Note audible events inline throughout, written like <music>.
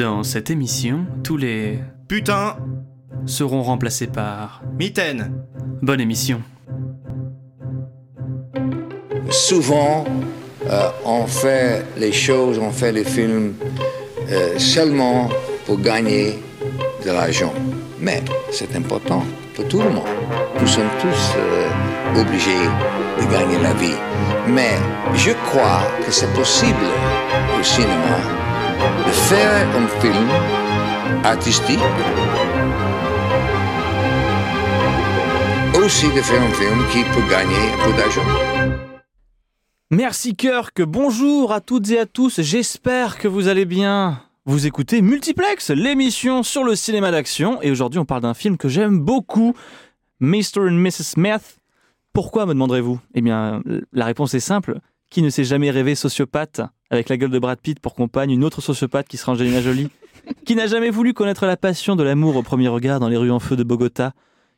Dans cette émission, tous les Putain seront remplacés par Mitaine bonne émission. Souvent, euh, on fait les choses, on fait les films euh, seulement pour gagner de l'argent. Mais c'est important pour tout le monde. Nous sommes tous euh, obligés de gagner la vie. Mais je crois que c'est possible au cinéma faire un film artistique, aussi de faire un film qui peut gagner un peu d'argent. Merci Kirk, bonjour à toutes et à tous, j'espère que vous allez bien. Vous écoutez Multiplex, l'émission sur le cinéma d'action, et aujourd'hui on parle d'un film que j'aime beaucoup, Mr. and Mrs. Smith. Pourquoi me demanderez-vous? Eh bien, la réponse est simple. Qui ne s'est jamais rêvé sociopathe? Avec la gueule de Brad Pitt pour compagne une autre sociopathe qui sera Angelina Jolie <laughs> Qui n'a jamais voulu connaître la passion de l'amour au premier regard dans les rues en feu de Bogota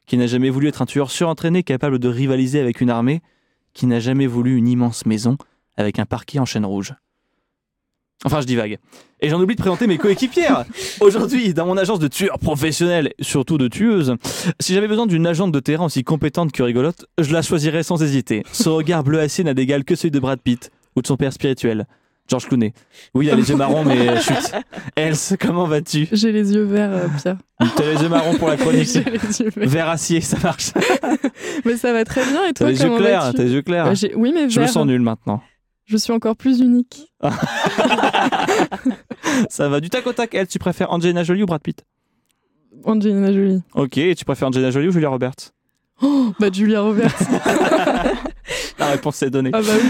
Qui n'a jamais voulu être un tueur surentraîné capable de rivaliser avec une armée Qui n'a jamais voulu une immense maison avec un parquet en chêne rouge Enfin, je divague. Et j'en oublie de présenter mes coéquipières. <laughs> Aujourd'hui, dans mon agence de tueurs professionnels, surtout de tueuses, si j'avais besoin d'une agente de terrain aussi compétente que rigolote, je la choisirais sans hésiter. Son regard bleu acier n'a d'égal que celui de Brad Pitt ou de son père spirituel, George Clooney. Oui, il a les yeux marrons, mais chut. <laughs> Else, comment vas-tu? J'ai les yeux verts, euh, Pierre. T'as les yeux marrons pour la chronique. <laughs> J'ai les yeux verts. Vert acier, ça marche. <laughs> Mais ça va très bien et T'as toi, les yeux comment clairs, vas-tu? t'as les yeux clairs. Bah, Oui, mais Je me sens nul maintenant. Je suis encore plus unique. Ça va du tac au tac. Elle, tu préfères Angelina Jolie ou Brad Pitt? Angelina Jolie. Ok, et tu préfères Angelina Jolie ou Julia Roberts? Bah, Julia Roberts. La réponse est donnée. ah bah oui.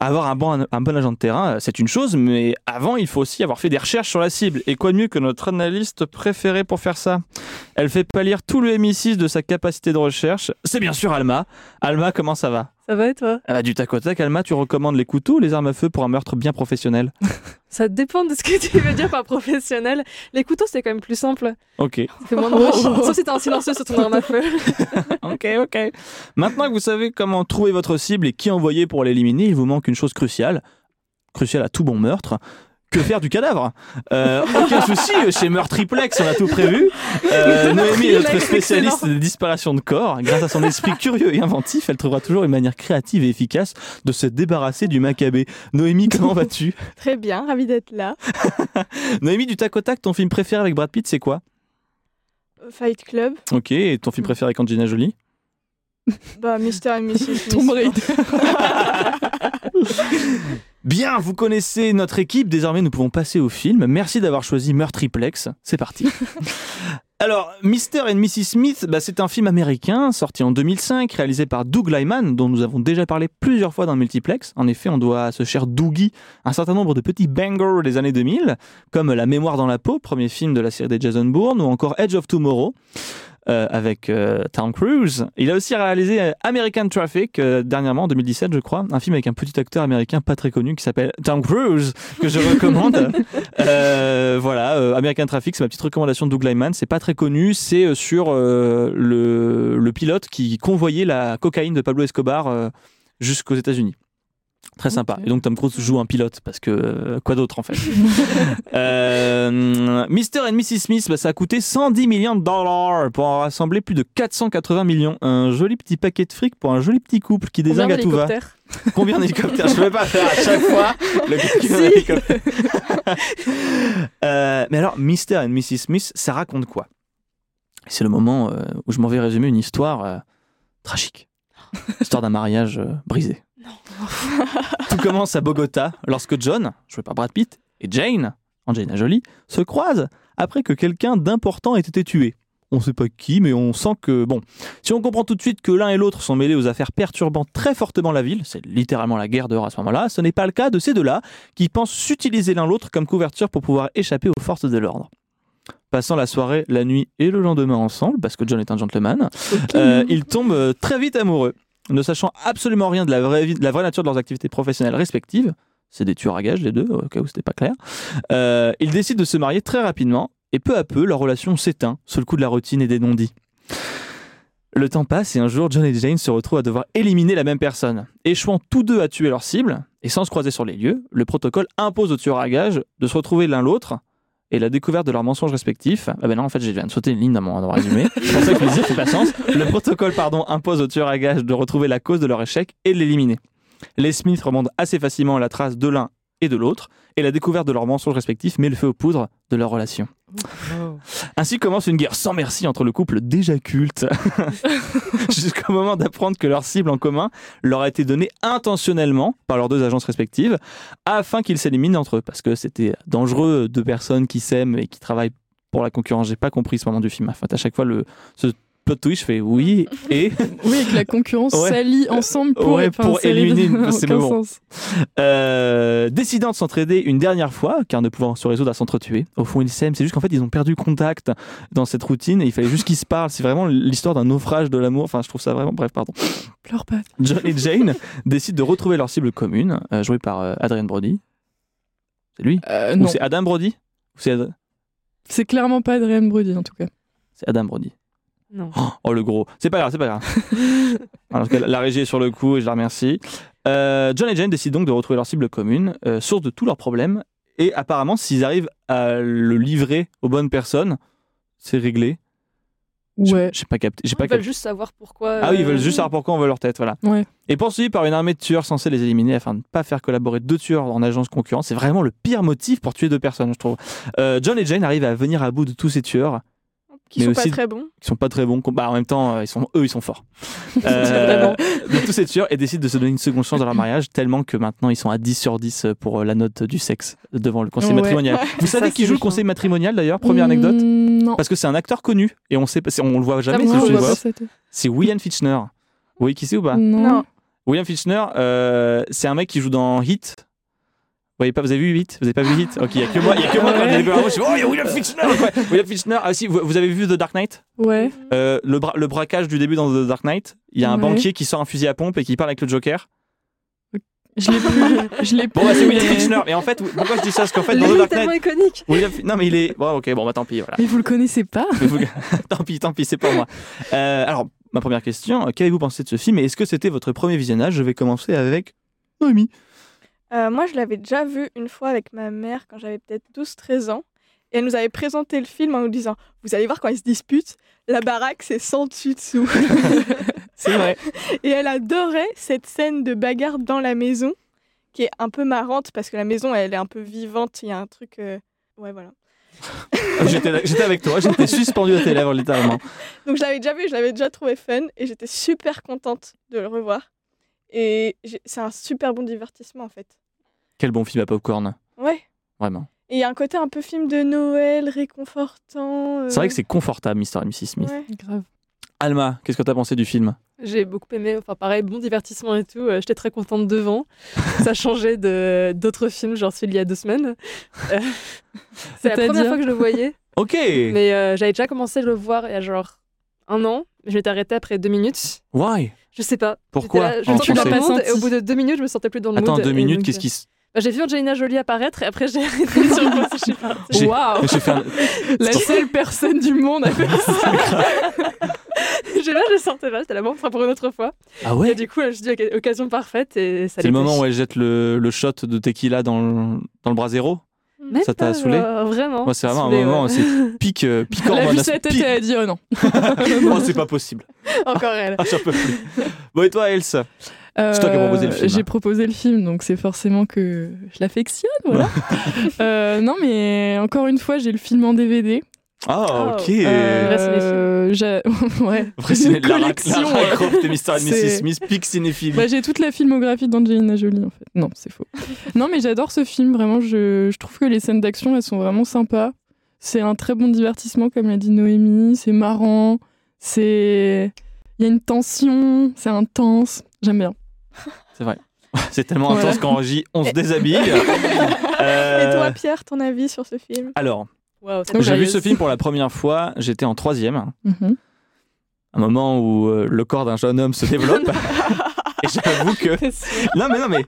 Avoir un bon, agent de terrain, euh, c'est une chose, mais avant, il faut aussi avoir fait des recherches sur la cible. Et quoi de mieux que notre analyste préférée pour faire ça? Elle fait pâlir tout le MI6 de sa capacité de recherche. C'est bien sûr Alma. Alma, comment ça va? Ça va et toi? Ah bah, Du tac au tac, Alma, tu recommandes les couteaux ou les armes à feu pour un meurtre bien professionnel? <laughs> Ça dépend de ce que tu veux dire par professionnel. Les couteaux, c'est quand même plus simple. Ok, Ça fait moins de bruit. Sauf si t'es un silencieux sur ton arme à feu. <laughs> ok, ok. Maintenant que vous savez comment trouver votre cible et qui envoyer pour l'éliminer, il vous manque une chose cruciale, cruciale à tout bon meurtre. Que faire du cadavre Euh, Aucun <laughs> souci, chez Meurtriplex, on a tout prévu. Euh, Noémie est notre spécialiste des disparitions de corps. Grâce à son esprit curieux et inventif, elle trouvera toujours une manière créative et efficace de se débarrasser du macabé. Noémie, comment <laughs> vas-tu? Très bien, ravi d'être là. <laughs> Noémie, du tac au tac, ton film préféré avec Brad Pitt, c'est quoi? Fight Club, Ok, et ton film préféré avec Angelina Jolie? Bah Mr. et Mrs. Tomb Raider. Bien, vous connaissez notre équipe, désormais nous pouvons passer au film. Merci d'avoir choisi Meurtriplex, c'est parti. <laughs> Alors, Mr. and Mrs. Smith, bah, c'est un film américain sorti en 2005, réalisé par Doug Lyman, dont nous avons déjà parlé plusieurs fois dans le multiplex. En effet, on doit à ce cher Doogie un certain nombre de petits bangers des années 2000, comme La mémoire dans la peau, premier film de la série des Jason Bourne, ou encore Edge of Tomorrow. Euh, avec euh, Tom Cruise. Il a aussi réalisé euh, American Traffic euh, dernièrement, en 2017, je crois, un film avec un petit acteur américain pas très connu qui s'appelle Tom Cruise, que je <laughs> recommande. Voilà, American Traffic, c'est ma petite recommandation de Doug Lyman. C'est pas très connu, c'est sur le, le pilote qui convoyait la cocaïne de Pablo Escobar jusqu'aux États-Unis. Très sympa. Et donc Tom Cruise joue un pilote parce que euh, quoi d'autre en fait. <laughs> euh, Mr. and Mrs. Smith, bah, ça a coûté 110 millions de dollars pour en rassembler plus de 480 millions. Un joli petit paquet de fric pour un joli petit couple qui désingue à tout va. d'hélicoptères Combien d'hélicoptères? Je ne vais pas faire à chaque fois le <laughs> Si. <laughs> Euh, mais alors, Mr. and Mrs. Smith, ça raconte quoi? C'est le moment euh, où je m'en vais résumer une histoire euh, tragique. Histoire d'un mariage euh, brisé. Tout commence à Bogota lorsque John, joué par Brad Pitt, et Jane, Angelina Jolie, se croisent après que quelqu'un d'important ait été tué. On sait pas qui, mais on sent que, bon, si on comprend tout de suite que l'un et l'autre sont mêlés aux affaires perturbant très fortement la ville, c'est littéralement la guerre dehors à ce moment-là, ce n'est pas le cas de ces deux-là qui pensent s'utiliser l'un l'autre comme couverture pour pouvoir échapper aux forces de l'ordre. Passant la soirée, la nuit et le lendemain ensemble, parce que John est un gentleman, euh, ils tombent euh, très vite amoureux. Ne sachant absolument rien de la vraie, nature de leurs activités professionnelles respectives, c'est des tueurs à gages les deux, au cas où c'était pas clair, euh, ils décident de se marier très rapidement et peu à peu leur relation s'éteint sous le coup de la routine et des non-dits. Le temps passe et un jour, John et Jane se retrouvent à devoir éliminer la même personne. Échouant tous deux à tuer leur cible, et sans se croiser sur les lieux, le protocole impose aux tueurs à gages de se retrouver l'un l'autre et la découverte de leurs mensonges respectifs. Ah ben non, en fait, j'ai viens de sauter une ligne dans mon résumé. C'est pour ça que je fais patience. Le protocole, pardon, impose aux tueurs à gages de retrouver la cause de leur échec et de l'éliminer. Les Smiths remontent assez facilement à la trace de l'un et de l'autre, et la découverte de leurs mensonges respectifs met le feu aux poudres de leur relation. Ainsi commence une guerre sans merci entre le couple déjà culte, <laughs> jusqu'au moment d'apprendre que leur cible en commun leur a été donnée intentionnellement par leurs deux agences respectives, afin qu'ils s'éliminent entre eux, parce que c'était dangereux deux personnes qui s'aiment et qui travaillent pour la concurrence. J'ai pas compris ce moment du film. En fait, à chaque fois, le, plot twist, je fais oui et Oui, et que la concurrence Ouais. s'allie ensemble pour, Ouais, éliminer bon. <laughs> sens. Euh, décidant de s'entraider une dernière fois, car ne pouvant se résoudre à s'entretuer, au fond ils s'aiment, c'est juste qu'en fait ils ont perdu contact dans cette routine et il fallait juste qu'ils se parlent. C'est vraiment l'histoire d'un naufrage de l'amour. Enfin, je trouve ça vraiment. Bref, pardon. Pleure pas. John et Jane <laughs> décident de retrouver leur cible commune, euh, jouée par euh, Adrien Brody. C'est lui? Euh, Ou c'est Adam Brody? C'est Ad- clairement pas Adrien Brody en tout cas. c'est Adam Brody. Non. Oh le gros. C'est pas grave, c'est pas grave. <laughs> Alors, la régie est sur le coup et je la remercie. Euh, John et Jane décident donc de retrouver leur cible commune, euh, source de tous leurs problèmes. Et apparemment, s'ils arrivent à le livrer aux bonnes personnes, c'est réglé. Ouais. J'ai pas capté. J'ai Ils veulent juste savoir pourquoi. Ah oui, ils veulent euh, juste savoir pourquoi on veut leur tête, voilà. Ouais. Et poursuivi par une armée de tueurs censés les éliminer afin de ne pas faire collaborer deux tueurs en agence concurrente, c'est vraiment le pire motif pour tuer deux personnes, je trouve. Euh, John et Jane arrivent à venir à bout de tous ces tueurs Qui mais sont aussi- pas très bons. qui sont pas très bons. Bah, en même temps, euh, ils sont, eux, ils sont forts. <laughs> Vraiment. de tous tueurs et décident de se donner une seconde chance dans leur mariage, tellement que maintenant ils sont à 10 sur 10 pour euh, la note du sexe devant le conseil Ouais. matrimonial. Vous Ça, savez qui joue le conseil matrimonial d'ailleurs Première anecdote? Mm, Non. Parce que c'est un acteur connu et on sait on le voit jamais. Ah, c'est William Fitchner. Vous voyez qui c'est ou pas? Non. Non. William Fitchner, euh, c'est un mec qui joue dans Hit. Vous voyez pas, vous avez vu Hit Vous avez pas vu Hit Ok, il y a que moi, il y a que moi quand j'ai découvert, je suis oh, il y a William Fitchner quoi. William Fitchner, ah si, vous, vous avez vu The Dark Knight? Ouais. Euh, le, bra- le braquage du début dans The Dark Knight, il y a un Ouais. banquier qui sort un fusil à pompe et qui parle avec le Joker. Je l'ai plus. Je l'ai Bon, bah, c'est William Fitchner. Mais en fait, pourquoi je dis ça? Parce qu'en fait, dans The il est Dark tellement Knight, iconique. William non mais il est. Bon, ok, bon, bah tant pis, voilà. Mais vous le connaissez pas <laughs> tant pis, tant pis, c'est pas moi. Euh, alors, ma première question, qu'avez-vous pensé de ce film et est-ce que c'était votre premier visionnage? Je vais commencer avec Noémie. Euh, moi, je l'avais déjà vu une fois avec ma mère quand j'avais peut-être 12-13 ans. Et elle nous avait présenté le film en nous disant Vous allez voir quand ils se disputent, la baraque, c'est sans dessus dessous. C'est vrai. Et elle adorait cette scène de bagarre dans la maison, qui est un peu marrante parce que la maison, elle est un peu vivante. Il y a un truc. euh, Ouais, voilà. J'étais j'étais avec toi, j'étais <laughs> suspendu à tes lèvres littéralement. Donc, je l'avais déjà vu, je l'avais déjà trouvé fun. Et j'étais super contente de le revoir. Et c'est un super bon divertissement, en fait. Quel bon film à popcorn, Ouais. vraiment. Et il y a un côté un peu film de Noël, réconfortant. euh, C'est vrai que c'est confortable, Mr. et Mrs. Smith. ouais. Grave. Alma, qu'est-ce que t'as pensé du film? J'ai beaucoup aimé, enfin pareil, bon divertissement et tout. euh, J'étais très contente devant. <laughs> Ça changeait de d'autres films, genre celui d'il y a deux semaines. Euh, <laughs> C'est la première fois que je le voyais, <laughs> Ok mais euh, j'avais déjà commencé à le voir il y a genre un an. Je m'étais arrêtée après deux minutes. Why? Je sais pas. Pourquoi là, Je en me sentais dans le monde et au bout de deux minutes, je me sentais plus dans le Attends, mood. deux et minutes, qu'est-ce euh, qui se. bah, J'ai vu Angelina Jolie apparaître et après j'ai arrêté <laughs> sur quoi je suis partie. J'ai- Waouh J'ai fait un- <laughs> La seule personne du monde à faire ça. <laughs> Je sais pas, je le sentais pas, c'était la fois pour une autre fois. Ah Et ouais du coup, je me suis dit, ok, occasion parfaite et ça C'est le moment où elle jette le, le shot de tequila dans le, dans le brasero Même Ça t'a saoulé euh, Vraiment. Moi, c'est vraiment Saoulé, un moment, ouais. c'est pique, euh, pique Elle a vu sa tête et elle a dit oh non. Oh, c'est pas possible. <laughs> Encore elle. Ah, j'en peux plus. Bon, et toi, Else? C'est toi qui as proposé le film, hein. J'ai proposé le film, donc c'est forcément que je l'affectionne, voilà. <laughs> Euh, non, mais encore une fois, j'ai le film en DVD. Ah, ok. Euh, <laughs> ouais. Vrai ciné- Une Lara, collection, Lara ouais. Croft et Mr. and Mrs. C'est- Smith, pique cinéphilie. Bah, j'ai toute la filmographie d'Angelina Jolie en fait. Non, c'est faux. non, mais j'adore ce film. Vraiment, je, je trouve que les scènes d'action, elles sont vraiment sympas. C'est un très bon divertissement, comme l'a dit Noémie. C'est marrant. C'est. Il y a une tension. C'est intense. J'aime bien. <laughs> C'est vrai. <laughs> C'est tellement Voilà. intense qu'en régie, on se déshabille. <laughs> Et Euh, toi, Pierre, ton avis sur ce film? Alors, Oh, j'ai vu ce film pour la première fois, j'étais en troisième, Mhm. un moment où euh, le corps d'un jeune homme se développe. et j'avoue que Non, mais non, mais.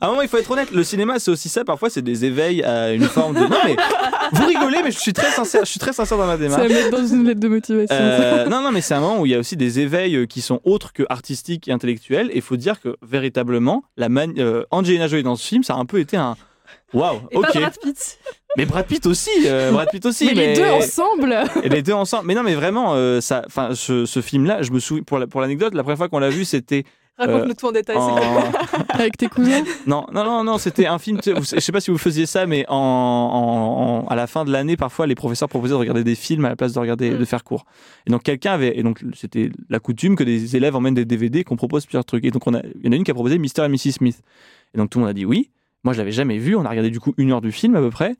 À un moment, il faut être honnête, le cinéma, c'est aussi ça. Parfois, c'est des éveils à une forme de. Non, mais. Vous rigolez, mais je suis très sincère, je suis très sincère dans ma Ça démarche. va mettre dans une lettre de motivation. Euh, non, non, mais c'est un moment où il y a aussi des éveils euh, qui sont autres que artistiques et intellectuels. Et il faut dire que véritablement, la man- euh, Angelina Jolie dans ce film, ça a un peu été un, Waouh, ok. pas Brad Pitt. Mais Brad Pitt aussi, euh, Brad Pitt aussi. mais, les deux ensemble Et les deux ensemble. Mais non, mais vraiment, ça, enfin, ce, ce film-là, je me souviens pour la- pour l'anecdote, la première fois qu'on l'a vu, c'était Raconte-nous tout en détail. en... <laughs> avec tes cousins? non, non, non, non, c'était un film. Je sais pas si vous faisiez ça, mais en, en- en- à la fin de l'année, parfois, les professeurs proposaient de regarder des films à la place de regarder, Mm. de faire cours. Et donc quelqu'un avait, et donc c'était la coutume que des élèves emmènent des DVD, qu'on propose plusieurs trucs. Et donc on a, il y en a une qui a proposé Mr. et Mrs. Smith. Et donc tout le monde a dit oui. Moi, je l'avais jamais vu. On a regardé du coup une heure du film à peu près.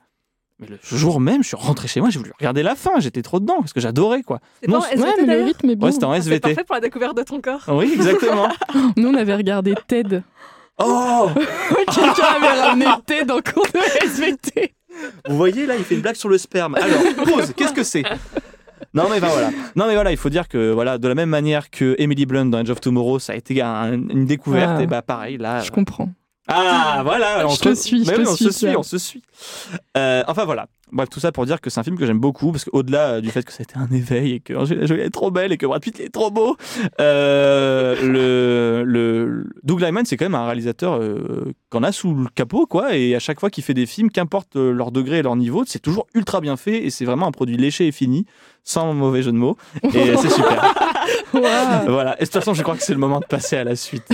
Mais le jour même, je suis rentré chez moi, j'ai voulu regarder la fin. J'étais trop dedans parce que j'adorais quoi. Pas en c'est- Ouais, SVT mais le rythme est bien. Ouais, c'était en C'est SVT. parfait pour la découverte de ton corps. Oui, exactement. <laughs> Nous, on avait regardé Ted. oh <laughs> Quelqu'un avait ramené Ted en cours de <laughs> SVT. Vous voyez là, il fait une blague sur le sperme. Alors, pause, qu'est-ce que c'est? Non mais ben voilà. Non mais voilà, il faut dire que voilà, de la même manière que Emily Blunt dans Edge of Tomorrow, ça a été un- une découverte Ah. et bah pareil là. Je comprends. Ah voilà, on Je se- te suis, je Mais te oui, on suis, se suit, on se suit. Euh, enfin voilà. Bref, tout ça pour dire que c'est un film que j'aime beaucoup parce qu'au-delà euh, du fait que c'était un éveil et que Angelina Jolie est trop belle et que Brad Pitt est trop beau, euh, le, le Doug Liman c'est quand même un réalisateur euh, qu'on a sous le capot quoi et à chaque fois qu'il fait des films, qu'importe leur degré et leur niveau, c'est toujours ultra bien fait et c'est vraiment un produit léché et fini, sans mauvais jeu de mots et <laughs> c'est super. Voilà. Et de toute façon, je crois que c'est le moment de passer à la suite.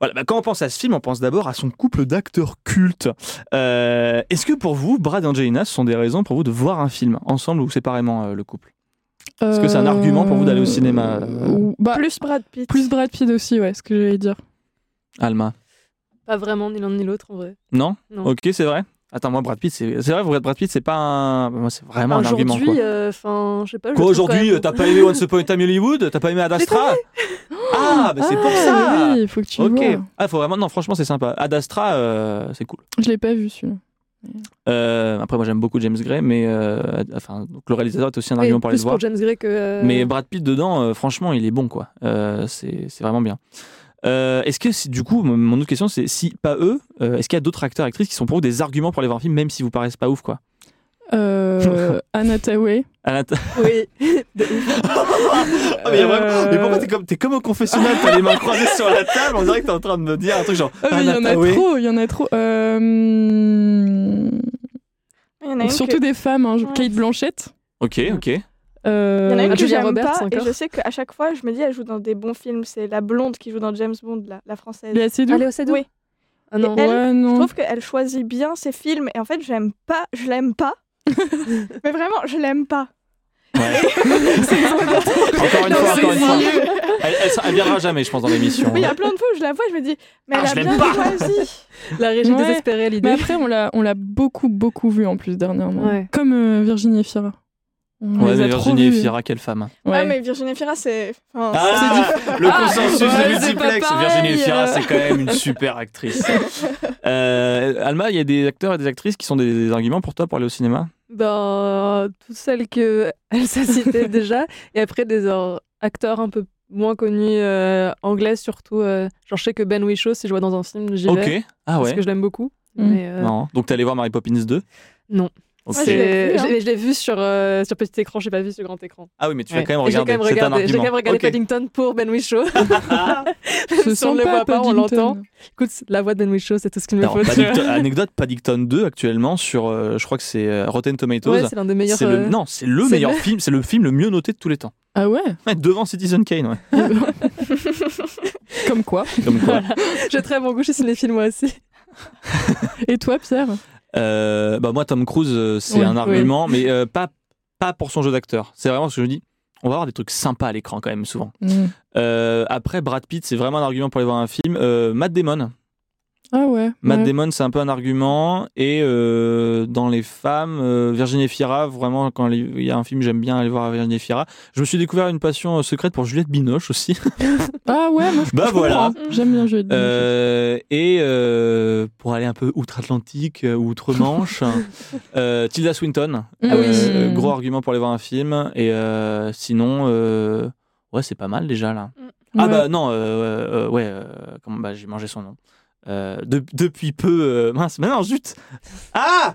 Voilà, bah, quand on pense à ce film, on pense d'abord à son couple d'acteurs cultes. Euh, Est-ce que pour vous, Brad et Angelina, ce sont des raisons pour vous de voir un film ensemble ou séparément euh, le couple? Est-ce que c'est un argument pour vous d'aller au cinéma, euh bah, Plus Brad Pitt. plus Brad Pitt aussi, ouais, ce que j'allais dire. Alma Pas vraiment ni l'un ni l'autre en vrai. Non, Non. Ok, c'est vrai? Attends, moi, Brad Pitt, c'est vrai, Brad Pitt, c'est pas un. Moi, c'est vraiment un argument. Aujourd'hui, Quoi, euh, enfin, je sais pas. Quoi, aujourd'hui, même- t'as pas aimé Once Upon a Time in Hollywood? T'as pas aimé Ad Astra? Ah, bah c'est pour Ah, ça Oui, il faut que tu Ok. Ah, faut vraiment. Non, franchement, c'est sympa. Ad Astra, euh, c'est cool. Je l'ai pas vu celui-là. Euh, après, moi, j'aime beaucoup James Gray, mais euh, enfin, donc, le réalisateur est aussi un Oui, argument pour aller plus le voir. pour James Gray que. euh, Mais Brad Pitt dedans, euh, franchement, il est bon, quoi. Euh, c'est c'est vraiment bien. Euh, est-ce que, du coup, mon- autre question, c'est si pas eux, euh, est-ce qu'il y a d'autres acteurs, actrices qui sont pour vous des arguments pour aller voir un film, même si vous paraissent pas ouf, quoi? Euh, <laughs> Anna Tawai. À la ta- Oui. <laughs> <laughs> Ah, mais, Euh, mais pourquoi t'es comme, t'es comme au confessionnal, t'as les mains croisées sur la table, on dirait que t'es en train de me dire un truc genre. Ah, mais il y en a trop, il y en a trop. Euh, Il y en a une Surtout que- des femmes, hein, Ouais. Kate Blanchett. Ok, ok. Euh, Il y en a une Ah, que j'aime pas et encore. je sais qu'à chaque fois je me dis elle joue dans des bons films. C'est la blonde qui joue dans James Bond, la, la française. Léa Seydoux. Allez au Cédou Oui. Ah non. Et elle, Ouais, Je non. trouve qu'elle choisit bien ses films et en fait j'aime pas, je l'aime pas. <laughs> Mais vraiment, je l'aime pas. Ouais. <laughs> encore une fois, encore une fois. Elle, elle, elle viendra jamais, je pense, dans l'émission. Il y a plein de fois où je la vois, je me dis, mais Ah, elle je a bien pas. choisi. <laughs> La régie Ouais. désespérée, l'idée. Mais après, on l'a, on l'a beaucoup, beaucoup vu en plus dernièrement. Ouais. Comme euh, Virginie Efira. On Ouais, les mais a trop Virginie. Efira, quelle femme. Ouais. Ah, mais Virginie Fira, c'est. enfin, Ah, <laughs> le Ah, consensus ouais, de c'est multiplex. Virginie Efira, euh. c'est quand même une super actrice. <laughs> Euh, Alma, il y a des acteurs et des actrices qui sont des, des arguments pour toi pour aller au cinéma? Ben, toutes celles que elle s'est citées déjà. Et après, des acteurs un peu moins connus, euh, anglais surtout. euh, genre, je sais que Ben Whishaw, si je vois dans un film, j'y Ok. vais. Ah Parce ouais. que je l'aime beaucoup. Mm. Mais, euh, Non. Donc t'es allé voir Mary Poppins 2 Non. Ok. Moi, je l'ai c'est- vu, hein. je l'ai vu sur, euh, sur petit écran, je l'ai pas vu sur grand écran. Ah oui, mais tu Ouais. quand même Et j'ai regardé. quand même C'est un regardé, j'ai quand argument. même regardé Ok. Paddington pour Ben Whishaw. <laughs> Si on ne le voit pas, on Paddington. l'entend. Écoute, la voix de Ben Whishaw, c'est tout ce qu'il me faut. Paddington- <laughs> anecdote Paddington 2 actuellement sur, euh, je crois que c'est euh, Rotten Tomatoes. Ouais, c'est l'un des meilleurs. C'est le, euh, non, c'est le meilleur le- film. C'est le film le mieux noté de tous les temps. Ah ouais Ouais, devant Citizen Kane, ouais. Comme quoi Comme quoi. <laughs> J'ai très bon goût chez cinéphile, moi aussi. Et toi, Pierre? Euh, bah moi, Tom Cruise, euh, c'est Oui, un oui. argument, mais euh, pas pas pour son jeu d'acteur. C'est vraiment ce que je dis. On va avoir des trucs sympas à l'écran quand même souvent. Mm. Euh, après, Brad Pitt, c'est vraiment un argument pour aller voir un film. Matt Damon. Ah ouais. Matt ouais. Damon, c'est un peu un argument. Et euh, dans les femmes, euh, Virginie Fira, vraiment, quand il y a un film, j'aime bien aller voir Virginie Fira. Je me suis découvert une passion euh, secrète pour Juliette Binoche aussi. <laughs> <laughs> Ah ouais, moi je, Bah je voilà. J'aime bien jouer de Euh, et euh, pour aller un peu outre-Atlantique ou outre-Manche, <laughs> euh, Tilda Swinton. Ah oui. Gros argument pour aller voir un film. Et euh, sinon, euh, ouais, c'est pas mal déjà là. Ah Ouais. bah non, euh, euh, ouais, euh, comment bah j'ai mangé son nom. Euh, de- depuis peu, euh, mince, mais non, zut. Ah,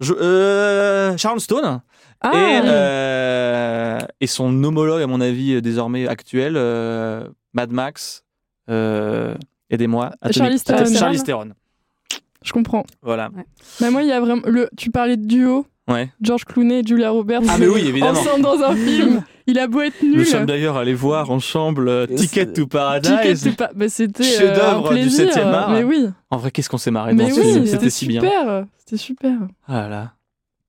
Je, euh, Sharon Stone Ah, et euh, et son homologue à mon avis désormais actuel, euh, Mad Max. euh, Aidez-moi. Charlize Atomic- Theron. Je comprends. Voilà. Bah moi, il y a vraiment le. Tu parlais de duo. Ouais. George Clooney et Julia Roberts. Ah, mais oui, <laughs> évidemment. Ensemble dans un film. Il a beau être Nous nul. sommes d'ailleurs allés voir ensemble euh, Ticket to Ticket, Paradise. pas. Bah, c'était. Chef-d'œuvre euh, un du plaisir. 7e art. Mais oui. En vrai, qu'est-ce qu'on s'est marré Mais dans ce oui, film c'était si bien. super. C'était super. Ah là.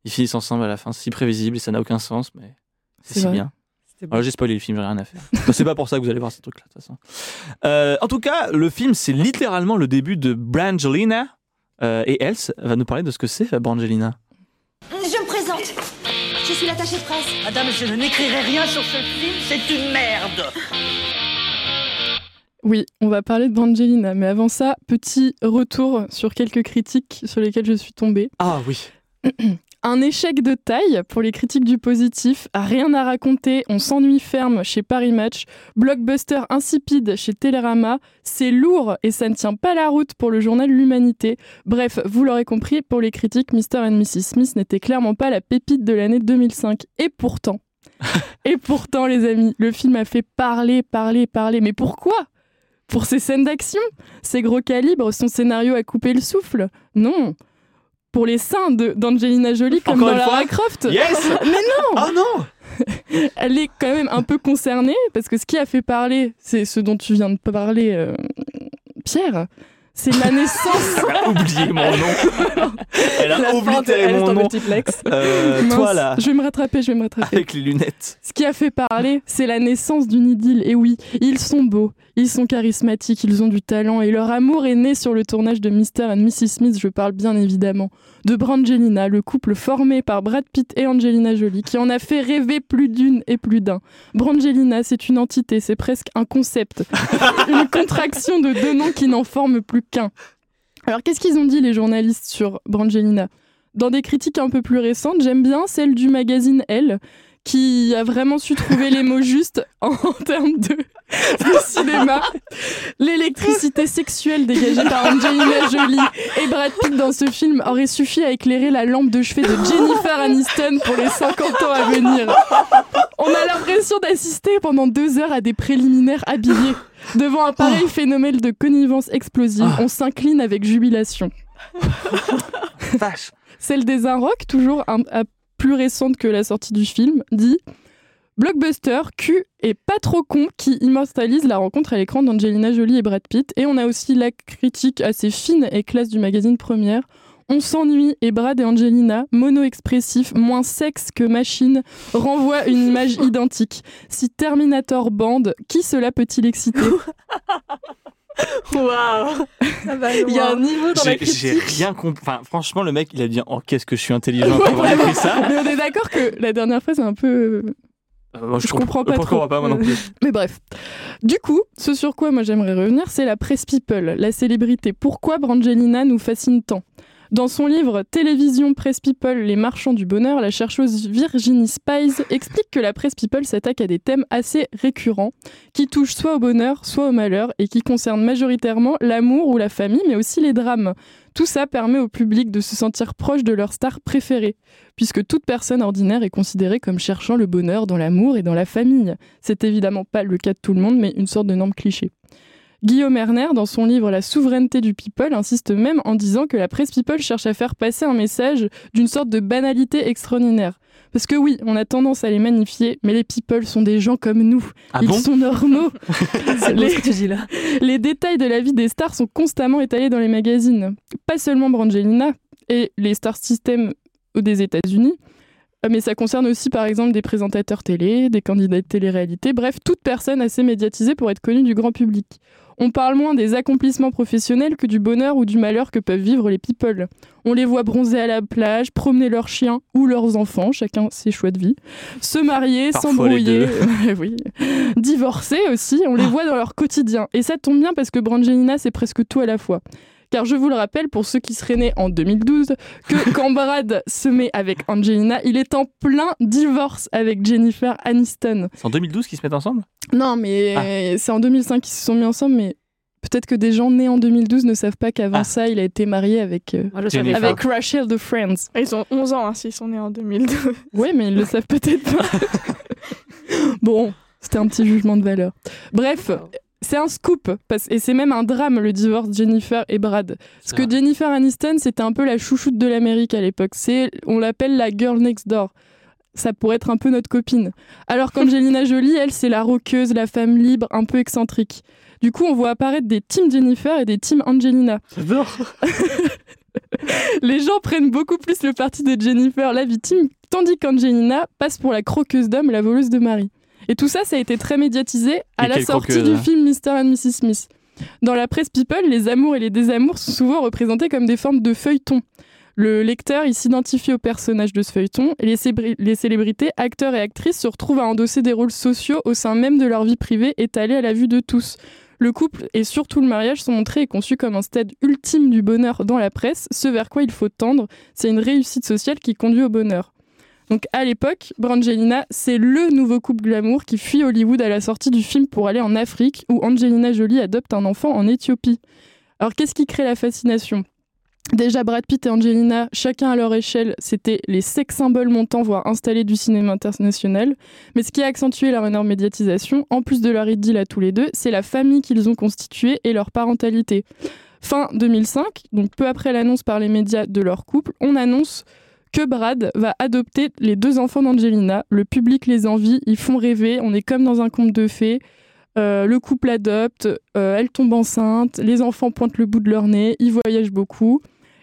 Ils finissent ensemble à la fin, c'est si prévisible et ça n'a aucun sens, mais c'est si vrai. bien. Alors, j'ai spoilé le film, j'ai rien à faire. Bah, c'est pas pour ça que vous allez voir ces trucs-là, de toute façon. Euh, en tout cas, le film, c'est littéralement le début de Brangelina. Euh, et Else va nous parler de ce que c'est, euh, Brangelina. Je me présente. Je suis l'attachée de presse. Madame, je ne n'écrirai rien sur ce film, c'est une merde. Oui, on va parler de Brangelina. Mais avant ça, petit retour sur quelques critiques sur lesquelles je suis tombée. Ah oui. <clears throat> Un échec de taille pour les critiques du positif, rien à raconter, on s'ennuie ferme chez Paris Match, blockbuster insipide chez Télérama, c'est lourd et ça ne tient pas la route pour le journal L'Humanité. Bref, vous l'aurez compris, pour les critiques, Mr. and Mrs. Smith n'était clairement pas la pépite de l'année 2005. Et pourtant, <laughs> et pourtant les amis, le film a fait parler, parler, parler. Mais pourquoi? Pour ses scènes d'action? Ses gros calibres, son scénario a coupé le souffle? Non pour les seins d'Angelina Jolie comme Encore dans Lara Croft. Yes <laughs> Mais non Oh non <laughs> Elle est quand même un peu concernée parce que ce qui a fait parler, c'est ce dont tu viens de parler, euh, Pierre. C'est la naissance. <laughs> Elle a oublié mon nom. Elle a La oblitéré Elle mon nom. Euh, Mince, toi là, Je vais me rattraper, je vais me rattraper. avec les lunettes. Ce qui a fait parler, c'est la naissance d'une idylle. Et oui, ils sont beaux, ils sont charismatiques, ils ont du talent et leur amour est né sur le tournage de Mr. and Mrs. Smith, je parle bien évidemment de Brangelina, le couple formé par Brad Pitt et Angelina Jolie, qui en a fait rêver plus d'une et plus d'un. Brangelina, c'est une entité, c'est presque un concept, <laughs> une contraction de deux noms qui n'en forment plus qu'un. Alors qu'est-ce qu'ils ont dit les journalistes sur Brangelina? Dans des critiques un peu plus récentes, j'aime bien celle du magazine Elle, qui a vraiment su trouver les mots justes <laughs> en, termes de, de cinéma. L'électricité sexuelle dégagée par Angelina Jolie et Brad Pitt dans ce film aurait suffi à éclairer la lampe de chevet de Jennifer Aniston pour les 50 ans à venir. On a l'impression d'assister pendant deux heures à des préliminaires habillés. Devant un pareil phénomène de connivence explosive, Ah. on s'incline avec jubilation. Vache. Celle des Inrocks, toujours un, un- plus récente que la sortie du film, dit Blockbuster, cul et pas trop con qui immortalise la rencontre à l'écran d'Angelina Jolie et Brad Pitt. Et on a aussi la critique assez fine et classe du magazine Première. On s'ennuie et Brad et Angelina, mono-expressif, moins sexe que machine, renvoient une image <laughs> identique. Si Terminator bande, qui cela peut-il exciter? <laughs> <laughs> Waouh Ça va Il y a un niveau dans la J'ai rien compris. Enfin, franchement, le mec, il a dit Oh, qu'est-ce que je suis intelligent pour avoir écrit ça. Mais on est d'accord que la dernière phrase est un peu Euh, moi, Je comprends pas je trop. comprends pas, moi non plus. <laughs> Mais bref. Du coup, ce sur quoi moi j'aimerais revenir, c'est la presse people, la célébrité. Pourquoi Brangelina nous fascine tant? Dans son livre Télévision, Presse People, les marchands du bonheur, la chercheuse Virginie Spies explique que la presse people s'attaque à des thèmes assez récurrents qui touchent soit au bonheur, soit au malheur et qui concernent majoritairement l'amour ou la famille, mais aussi les drames. Tout ça permet au public de se sentir proche de leur star préférée, puisque toute personne ordinaire est considérée comme cherchant le bonheur dans l'amour et dans la famille. C'est évidemment pas le cas de tout le monde, mais une sorte de norme cliché. Guillaume Erner, dans son livre La souveraineté du people, insiste même en disant que la presse people cherche à faire passer un message d'une sorte de banalité extraordinaire. Parce que oui, on a tendance à les magnifier, mais les people sont des gens comme nous. Ah Ils bon? sont normaux. <laughs> Les- ce que tu dis là. les détails de la vie des stars sont constamment étalés dans les magazines. Pas seulement Brangelina et les Star System des États-Unis, euh, mais ça concerne aussi par exemple des présentateurs télé, des candidats de télé-réalité, bref, toute personne assez médiatisée pour être connue du grand public. On parle moins des accomplissements professionnels que du bonheur ou du malheur que peuvent vivre les people. On les voit bronzer à la plage, promener leurs chiens ou leurs enfants, chacun ses choix de vie, se marier, s'embrouiller, <laughs> oui, divorcer aussi, on les voit dans leur quotidien. Et ça tombe bien parce que Brangelina, c'est presque tout à la fois. Car je vous le rappelle, pour ceux qui seraient nés en 2012, que <laughs> quand Brad se met avec Angelina, il est en plein divorce avec Jennifer Aniston. C'est en 2012 qu'ils se mettent ensemble? Non, mais Ah. c'est en 2005 qu'ils se sont mis ensemble, mais peut-être que des gens nés en 2012 ne savent pas qu'avant Ah. ça, il a été marié avec, euh, avec Rachel de Friends. Ah, Ils ont 11 ans hein, s'ils sont nés en 2002. Ouais, mais ils le savent peut-être pas. <laughs> bon, c'était un petit jugement de valeur. Bref, c'est un scoop, et c'est même un drame le divorce de Jennifer et Brad. Parce que Jennifer Aniston, c'était un peu la chouchoute de l'Amérique à l'époque. C'est, on l'appelle la girl next door. Ça pourrait être un peu notre copine. Alors qu'Angelina <laughs> Jolie, elle, c'est la roqueuse, la femme libre, un peu excentrique. Du coup, on voit apparaître des teams Jennifer et des teams Angelina. J'adore. <laughs> Les gens prennent beaucoup plus le parti de Jennifer, la victime, tandis qu'Angelina passe pour la croqueuse d'homme, la voleuse de mari. Et tout ça, ça a été très médiatisé à Et la sortie croqueuse, du hein. film Mr. and Mrs. Smith. Dans la presse People, les amours et les désamours sont souvent représentés comme des formes de feuilletons. Le lecteur, il s'identifie au personnage de ce feuilleton et les, cébri- les célébrités, acteurs et actrices se retrouvent à endosser des rôles sociaux au sein même de leur vie privée étalés à la vue de tous. Le couple et surtout le mariage sont montrés et conçus comme un stade ultime du bonheur dans la presse, ce vers quoi il faut tendre, c'est une réussite sociale qui conduit au bonheur. Donc à l'époque, Brangelina, c'est le nouveau couple glamour qui fuit Hollywood à la sortie du film pour aller en Afrique où Angelina Jolie adopte un enfant en Éthiopie. Alors qu'est-ce qui crée la fascination? Déjà, Brad Pitt et Angelina, chacun à leur échelle, c'était les sex symboles montants, voire installés du cinéma international. Mais ce qui a accentué leur énorme médiatisation, en plus de leur idylle à tous les deux, c'est la famille qu'ils ont constituée et leur parentalité. Fin 2005, donc peu après l'annonce par les médias de leur couple, on annonce que Brad va adopter les deux enfants d'Angelina. Le public les envie, ils font rêver, on est comme dans un conte de fées. Euh, le couple adopte, euh, elle tombe enceinte, les enfants pointent le bout de leur nez, ils voyagent beaucoup.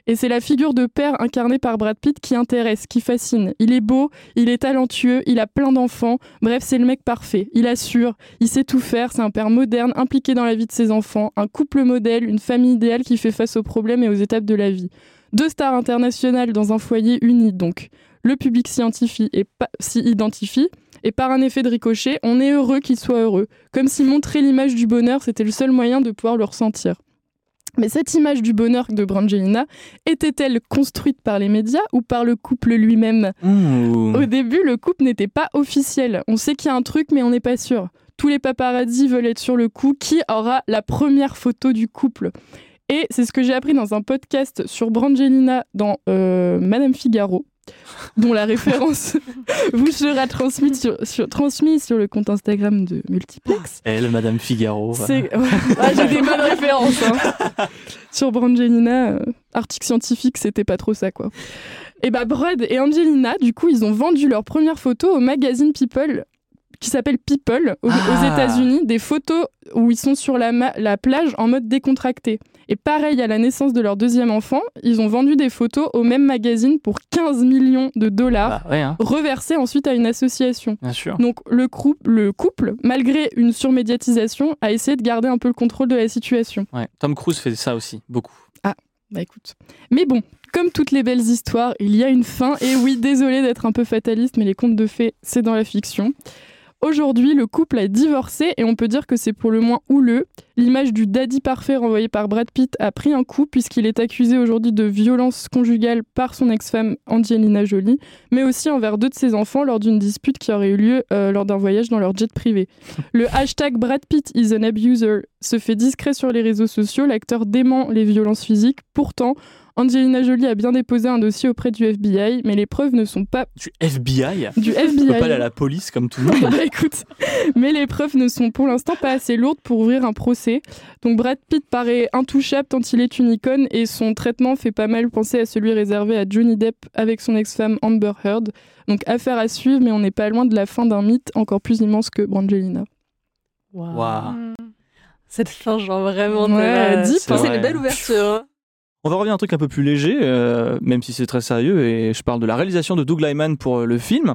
Et c'est la figure de père incarnée par Brad Pitt qui intéresse, qui fascine. Il est beau, il est talentueux, il a plein d'enfants. Bref, c'est le mec parfait. Il assure, il sait tout faire. C'est un père moderne, impliqué dans la vie de ses enfants, un couple modèle, une famille idéale qui fait face aux problèmes et aux étapes de la vie. Deux stars internationales dans un foyer uni, donc. Le public s'y identifie et pa- s'y identifie. Et par un effet de ricochet, on est heureux qu'il soit heureux. Comme si montrer l'image du bonheur, c'était le seul moyen de pouvoir le ressentir. Mais cette image du bonheur de Brangelina était-elle construite par les médias ou par le couple lui-même? Au début, le couple n'était pas officiel. On sait qu'il y a un truc, mais on n'est pas sûr. Tous les paparazzis veulent être sur le coup. Qui aura la première photo du couple? Et c'est ce que j'ai appris dans un podcast sur Brangelina dans euh, Madame Figaro, dont la référence <laughs> vous sera transmise sur, sur- transmise sur le compte Instagram de Multiplex. Elle, Madame Figaro. C'est- ouais. <laughs> Ah, J'ai des bonnes références. hein. Sur Brangelina, euh, article scientifique, c'était pas trop ça, quoi. Et bah, Brad et Angelina, du coup, ils ont vendu leur première photo au magazine People, qui s'appelle People, aux, aux Ah. États-Unis, des photos où ils sont sur la plage en mode décontracté. Et pareil, à la naissance de leur deuxième enfant, ils ont vendu des photos au même magazine pour 15 millions de dollars, Bah ouais, hein, reversés ensuite à une association. bien sûr. Donc le, couple, malgré une surmédiatisation, a essayé de garder un peu le contrôle de la situation. Ouais. Tom Cruise fait ça aussi, beaucoup. Bah écoute. Mais bon, comme toutes les belles histoires, il y a une fin. Et oui, désolé d'être un peu fataliste, mais les contes de fées, c'est dans la fiction. Aujourd'hui, le couple a divorcé et on peut dire que c'est pour le moins houleux. L'image du daddy parfait renvoyé par Brad Pitt a pris un coup puisqu'il est accusé aujourd'hui de violence conjugale par son ex-femme Angelina Jolie, mais aussi envers deux de ses enfants lors d'une dispute qui aurait eu lieu euh, lors d'un voyage dans leur jet privé. Le <laughs> hashtag Brad Pitt is an abuser se fait discret sur les réseaux sociaux. L'acteur dément les violences physiques. Pourtant, Angelina Jolie a bien déposé un dossier auprès du FBI, mais les preuves ne sont pas Du FBI du Tu peux FBI. pas aller à la police comme tout le monde. <laughs> Bah, écoute, mais les preuves ne sont pour l'instant pas assez lourdes pour ouvrir un procès. Donc Brad Pitt paraît intouchable tant il est une icône et son traitement fait pas mal penser à celui réservé à Johnny Depp avec son ex-femme Amber Heard. Donc affaire à suivre, mais on n'est pas loin de la fin d'un mythe encore plus immense que Brangelina. Waouh. Mm. Cette fin, genre vraiment. Ouais, C'est une belle ouverture. hein. On va revenir à un truc un peu plus léger, euh, même si c'est très sérieux, et je parle de la réalisation de Doug Lyman pour euh, le film.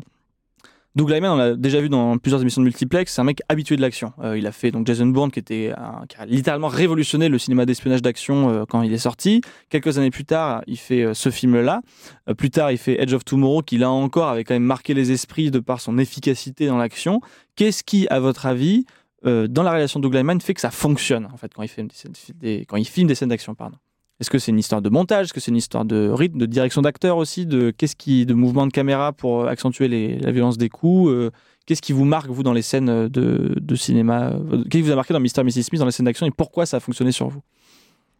Doug Lyman, on l'a déjà vu dans plusieurs émissions de multiplex, c'est un mec habitué de l'action. Euh, il a fait donc Jason Bourne, qui, était a littéralement révolutionné le cinéma d'espionnage d'action quand il est sorti. Quelques années plus tard, il fait ce film-là. Plus tard, il fait Edge of Tomorrow, qui là encore avait quand même marqué les esprits de par son efficacité dans l'action. Qu'est-ce qui, à votre avis, dans la réalisation de Doug Lyman, fait que ça fonctionne en fait quand il filme des, scènes- quand il filme des scènes d'action, pardon? Est-ce que c'est une histoire de montage? Est-ce que c'est une histoire de rythme, de direction d'acteur aussi? De qu'est-ce qui, de mouvement de caméra pour euh, accentuer la violence des coups Euh, Qu'est-ce qui vous marque vous dans les scènes euh, de, cinéma Qu'est-ce qui vous a marqué dans et Mrs. Smith dans les scènes d'action et pourquoi ça a fonctionné sur vous?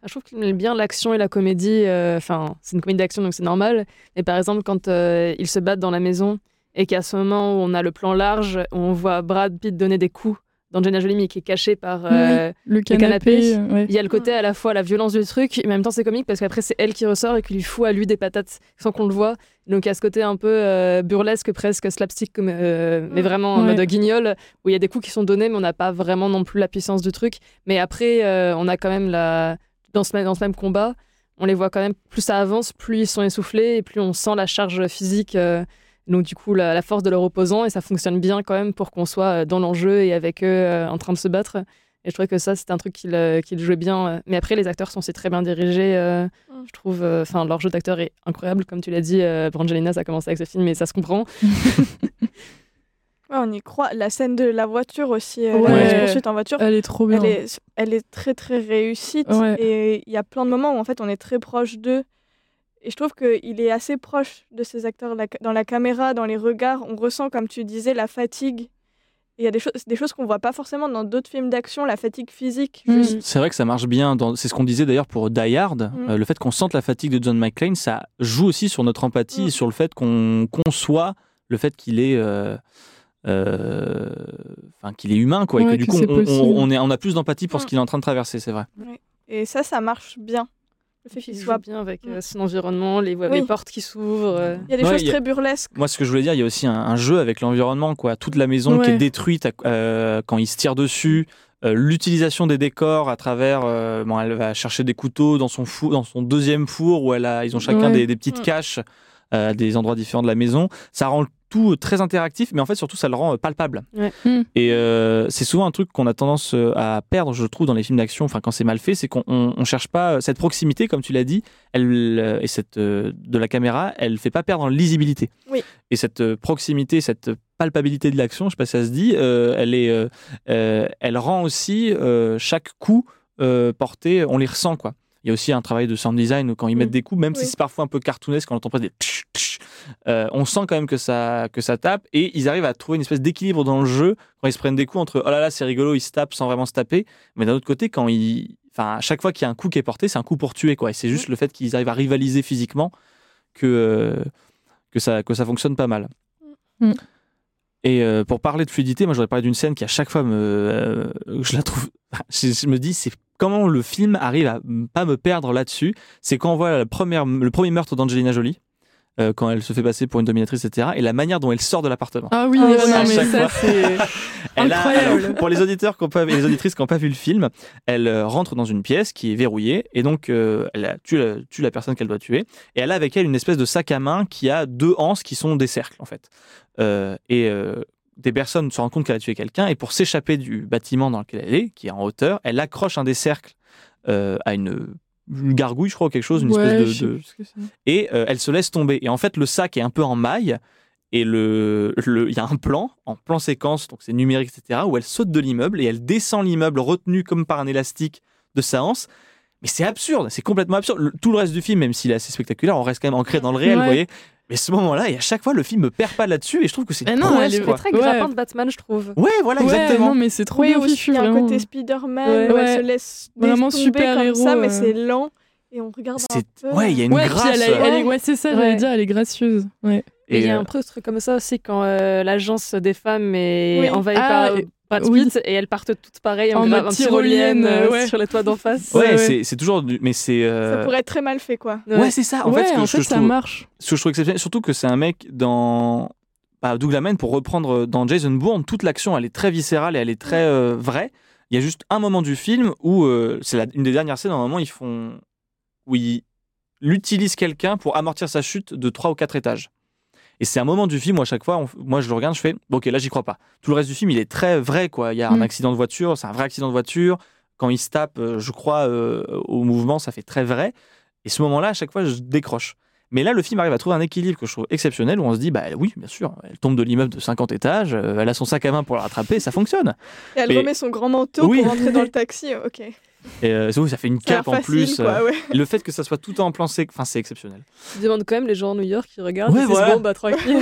Ah, Je trouve qu'il aime bien l'action et la comédie. Enfin, c'est une comédie d'action, donc c'est normal. Mais par exemple, quand ils se battent dans la maison et qu'à ce moment où on a le plan large, on voit Brad Pitt donner des coups d'Angelina Jolie, mais qui est caché par euh, Le canapé, canapé, euh, ouais. il y a le côté à la fois la violence du truc, et en même temps c'est comique parce qu'après c'est elle qui ressort et qui lui fout à lui des patates sans qu'on le voit. Donc il y a ce côté un peu euh, burlesque, presque slapstick, comme, euh, mais vraiment en Ouais. mode guignol, où il y a des coups qui sont donnés, mais on n'a pas vraiment non plus la puissance du truc. Mais après, on a quand même la... dans, ce, même- dans ce même combat, on les voit quand même, plus ça avance, plus ils sont essoufflés, et plus on sent la charge physique. Donc du coup, la, la force de leur opposant, et ça fonctionne bien quand même pour qu'on soit euh, dans l'enjeu et avec eux euh, en train de se battre. Et je trouvais que ça, c'était un truc qu'il euh, qu'il jouait bien. Mais après, les acteurs sont aussi très bien dirigés. euh, Mm. Je trouve, euh, enfin, leur jeu d'acteur est incroyable, comme tu l'as dit. Euh, Brangelina, ça a commencé avec ce film, et ça se comprend. <laughs> Ouais, on y croit. La scène de la voiture aussi, euh, Ouais. la course-poursuite en voiture, Elle est trop bien. elle est, elle est très très réussite. Ouais. Et il y a plein de moments où en fait on est très proche d'eux. Et je trouve qu'il est assez proche de ces acteurs dans la caméra, dans les regards. On ressent, comme tu disais, la fatigue. Il y a des, choses des choses qu'on voit pas forcément dans d'autres films d'action, la fatigue phizique. Mm. juste. C'est vrai que ça marche bien. dans- C'est ce qu'on disait d'ailleurs pour Die Hard. Mm. Euh, le fait qu'on sente la fatigue de John McClane, ça joue aussi sur notre empathie Mm. et sur le fait qu'on conçoit le fait qu'il est, euh, euh, enfin, qu'il est humain, quoi. et que du que coup, on, on- possible. on est, on a plus d'empathie pour ce qu'il est en train de traverser, c'est vrai. Et ça, ça marche bien. Le fait Il qu'il soit. bien avec euh, Mm. son environnement, les, Oui. les portes qui s'ouvrent. euh. Il y a des Ouais, choses a- très burlesques. Moi, ce que je voulais dire, il y a aussi un, un jeu avec l'environnement, quoi. Toute la maison qui est détruite euh, quand il se tire dessus. euh, L'utilisation des décors à travers, euh, bon, elle va chercher des couteaux dans son four, dans son deuxième four où elle a, ils ont chacun Ouais. des, des petites Mm. caches euh, à des endroits différents de la maison. Ça rend le tout très interactif, mais en fait surtout ça le rend euh, palpable. Ouais. Mm. Et euh, c'est souvent un truc qu'on a tendance euh, à perdre, je trouve, dans les films d'action. Enfin, quand c'est mal fait, c'est qu'on on, on cherche pas euh, cette proximité, comme tu l'as dit, elle euh, et cette euh, de la caméra, elle fait pas perdre en lisibilité. Oui. Et cette euh, proximité, cette palpabilité de l'action, je sais pas si ça se dit, euh, elle est, euh, euh, elle rend aussi euh, chaque coup euh, porté, on les ressent quoi. Il y a aussi un travail de sound design où quand ils mettent Mm. des coups, même si c'est parfois un peu cartoonesque, quand on entend pas des tch, tch, euh, on sent quand même que ça, que ça tape et ils arrivent à trouver une espèce d'équilibre dans le jeu quand ils se prennent des coups entre oh là là c'est rigolo, ils se tapent sans vraiment se taper, mais d'un autre côté quand ils, enfin à chaque fois qu'il y a un coup qui est porté, c'est un coup pour tuer quoi. Et c'est juste le fait qu'ils arrivent à rivaliser physiquement que euh, que ça que ça fonctionne pas mal. Mm. Et euh, pour parler de fluidité, moi j'aurais parlé d'une scène qui à chaque fois me, euh, je la trouve, <laughs> me dis c'est comment le film arrive à pas me perdre là-dessus. C'est quand on voit le premier meurtre d'Angelina Jolie, euh, quand elle se fait passer pour une dominatrice, etc. Et la manière dont elle sort de l'appartement. Ah oui, Ah ouais, non, mais ça, c'est. A- <laughs> Incroyable. alors, pour les auditeurs qui pas, et les auditrices qui n'ont pas vu le film, elle euh, rentre dans une pièce qui est verrouillée et donc euh, elle a- tue, la, tue la personne qu'elle doit tuer. Et elle a avec elle une espèce de sac à main qui a deux anses qui sont des cercles en fait. Euh, et euh, des personnes se rendent compte qu'elle a tué quelqu'un et pour s'échapper du bâtiment dans lequel elle est, qui est en hauteur, elle accroche un des cercles euh, à une, une gargouille, je crois, ou quelque chose, une Ouais, espèce de- et euh, elle se laisse tomber. Et en fait, le sac est un peu en maille. Et le, le- il y a un plan, en plan séquence, donc c'est numérique, etc., où elle saute de l'immeuble et elle descend l'immeuble retenu comme par un élastique de sa hanse. Mais c'est absurde, c'est complètement absurde. Le- tout le reste du film, même s'il est assez spectaculaire, on reste quand même ancré dans le réel, Ouais. vous voyez. Mais ce moment-là, et à chaque fois, le film me perd pas là-dessus, et je trouve que c'est une non, elle est très Ouais. grappin de Batman, je trouve. Ouais, voilà, Ouais, exactement. non, mais c'est trop Oui, bien fichu, il y a un côté Spider-Man où elle se laisse Vraiment super comme héros, ça, mais euh. c'est lent. Et on regarde un C'est- peu. ouais, il y a une Ouais, grâce. elle, elle est, ouais, c'est ça, j'allais Ouais. dire, elle est gracieuse. Ouais. Et il y a euh, un peu ce truc comme ça aussi quand euh, l'agence des femmes est Oui. envahie Ah, par et- Brad oui. Pitt et elles partent toutes pareilles en, En tyrolienne tyrolienne, euh, ouais. sur les toits d'en face. ouais, ouais, c'est c'est toujours. du- Mais c'est. euh, Ça pourrait être très mal fait, quoi. Ouais, c'est ça. En ouais, fait, ce que en je- fait, je ça trouve- marche. ce que je trouve exceptionnel, surtout que c'est un mec dans bah, Doug Laman, pour reprendre dans Jason Bourne, toute l'action elle est très viscérale et elle est très euh, vraie. Il y a juste un moment du film où euh, c'est la- une des dernières scènes, moment ils font où ils utilisent quelqu'un pour amortir sa chute de 3 ou 4 étages. Et c'est un moment du film où à chaque fois, on- moi je le regarde, je fais ok là j'y crois pas. Tout le reste du film il est très vrai quoi. Il y a un Mm. accident de voiture, c'est un vrai accident de voiture. Quand il se tape, euh, je crois euh, au mouvement, ça fait très vrai. Et ce moment-là, à chaque fois, je décroche. Mais là, le film arrive à trouver un équilibre que je trouve exceptionnel où on se dit, bah oui, bien sûr, elle tombe de l'immeuble de 50 étages, euh, elle a son sac à main pour la rattraper, ça fonctionne. Et elle Mais- remet son grand manteau Oui. pour rentrer dans le <laughs> taxi. Ok. Et euh, ça fait une cape en facile, plus. quoi, euh, ouais. le fait que ça soit tout en plan, c'est enfin, c'est exceptionnel. Je demande quand même les gens à New York qui regardent Ouais, et ils se disent, voilà. bon bah tranquille.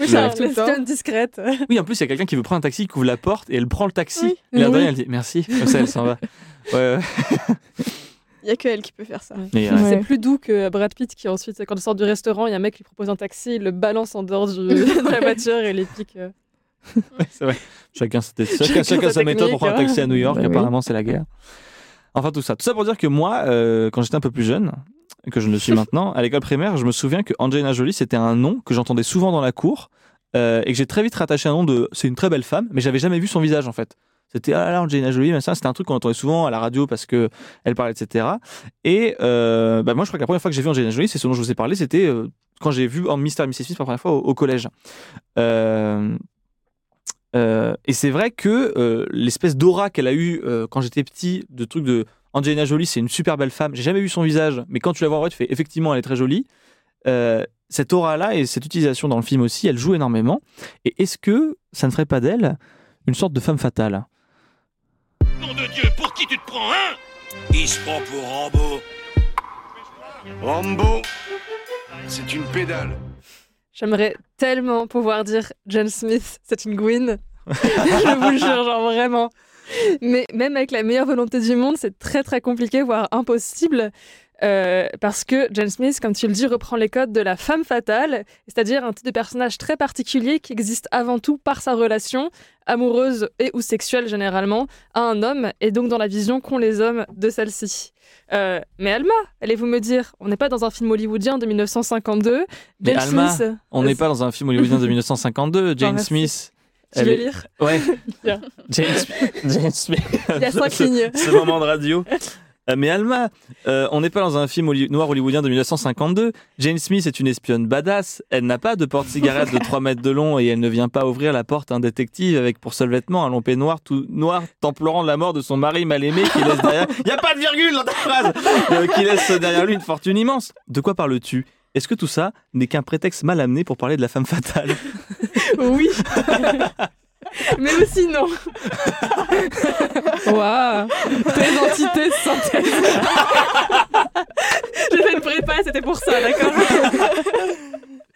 Oui, ça arrive tout le temps. C'est discrète. Oui, en plus, il y a quelqu'un qui veut prendre un taxi, qui ouvre la porte et elle prend le taxi. Oui. Et la Oui. dernière, elle dit merci. Comme ça, elle s'en va. Ouais, ouais. <laughs> Il y a que elle qui peut faire ça. Mais, Ouais. C'est plus doux que Brad Pitt qui ensuite, quand il sort du restaurant, il y a un mec qui lui propose un taxi, il le balance en dehors du- <laughs> de la voiture et les pique. euh. Ouais, c'est vrai. Chacun, chacun, chacun sa méthode pour prendre un taxi à New York. Bah oui. apparemment, c'est la guerre. Enfin, tout ça. Tout ça pour dire que moi, euh, quand j'étais un peu plus jeune, que je ne le suis <laughs> maintenant, à l'école primaire, je me souviens que Angelina Jolie, c'était un nom que j'entendais souvent dans la cour euh, et que j'ai très vite rattaché un nom de. C'est une très belle femme, mais j'avais jamais vu son visage en fait. C'était ah là, Angelina Jolie, mais ça, c'était un truc qu'on entendait souvent à la radio parce que elle parlait, etc. Et euh, bah, moi, je crois que la première fois que j'ai vu Angelina Jolie, c'est ce dont je vous ai parlé, c'était euh, quand j'ai vu en Mr. et Mrs. Smith pour la première fois au, au collège. Euh, euh, et c'est vrai que euh, l'espèce d'aura qu'elle a eue euh, quand j'étais petit, de truc de Angelina Jolie, c'est une super belle femme. J'ai jamais vu son visage, mais quand tu la vois en vrai, tu fais effectivement, elle est très jolie. Cette aura-là et cette utilisation dans le film aussi, elle joue énormément. Et est-ce que ça ne ferait pas d'elle une sorte de femme fatale? Nom de Dieu, pour qui tu te prends, hein? Il se prend pour Rambo. Rambo, c'est une pédale. J'aimerais tellement pouvoir dire Jen Smith, c'est une Gwyn. <laughs> je vous le jure, genre vraiment. Mais même avec la meilleure volonté du monde, c'est très très compliqué, voire impossible. Euh, parce que Jen Smith, comme tu le dis, reprend les codes de la femme fatale, c'est-à-dire un type de personnage très particulier qui existe avant tout par sa relation, amoureuse et ou sexuelle généralement, à un homme, et donc dans la vision qu'ont les hommes de celle-ci. Euh, mais Alma, allez-vous me dire, on n'est pas dans un film hollywoodien de 1952. Mais Alma, Smith, On n'est pas dans un film hollywoodien de 1952. <laughs> Jane merci. Smith. tu veux est- lire Ouais. Tiens. Jane Smith. Jane Smith. Il y a cinq <laughs> lignes. Ce moment de radio. <laughs> Euh, Mais Alma, euh, on n'est pas dans un film holly- noir hollywoodien de 1952. Jane Smith est une espionne badass. Elle n'a pas de porte-cigarette de 3 mètres de long et elle ne vient pas ouvrir la porte à un détective avec pour seul vêtement un long peignoir tout noir templorant de la mort de son mari mal aimé qui laisse derrière. Il n'y a pas de virgule dans ta phrase Euh, Qui laisse derrière lui une fortune immense. De quoi parles-tu? Est-ce que tout ça n'est qu'un prétexte mal amené pour parler de la femme fatale? Oui. <laughs> Mais aussi non. Waouh Tes entités synthèse. J'ai fait une prépa, c'était pour ça, d'accord?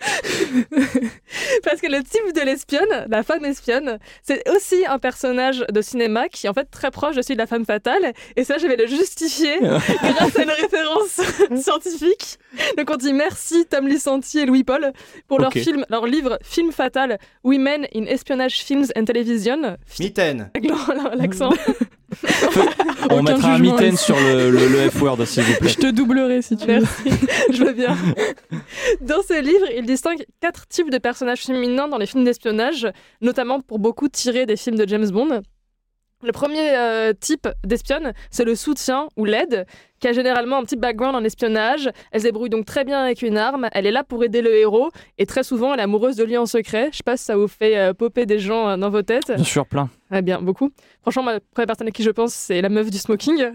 <laughs> Parce que le type de l'espionne, la femme espionne, c'est aussi un personnage de cinéma qui est en fait très proche de celui de la femme fatale. Et ça, je vais le justifier <laughs> grâce à une référence <laughs> scientifique. Donc on dit merci Tom Lisanti et Louis Paul pour leur film, leur livre Film fatal, Women in Espionage Films and Television. Mitaine. L'accent. On mettra un mitaine sur le, le, le F-word, s'il vous plaît. Je te doublerai si tu veux. Merci, je veux bien. Dans ce livre, il distingue quatre types de personnages féminins dans les films d'espionnage, notamment pour beaucoup tirés des films de James Bond. Le premier euh, type d'espionne, c'est le soutien ou l'aide, qui a généralement un petit background en espionnage. Elle se débrouille donc très bien avec une arme. Elle est là pour aider le héros et très souvent, elle est amoureuse de lui en secret. Je sais pas si ça vous fait euh, popper des gens euh, dans vos têtes. Bien sûr, plein. Eh bien, beaucoup. Franchement, ma première personne à qui je pense, c'est la meuf du smoking. <laughs>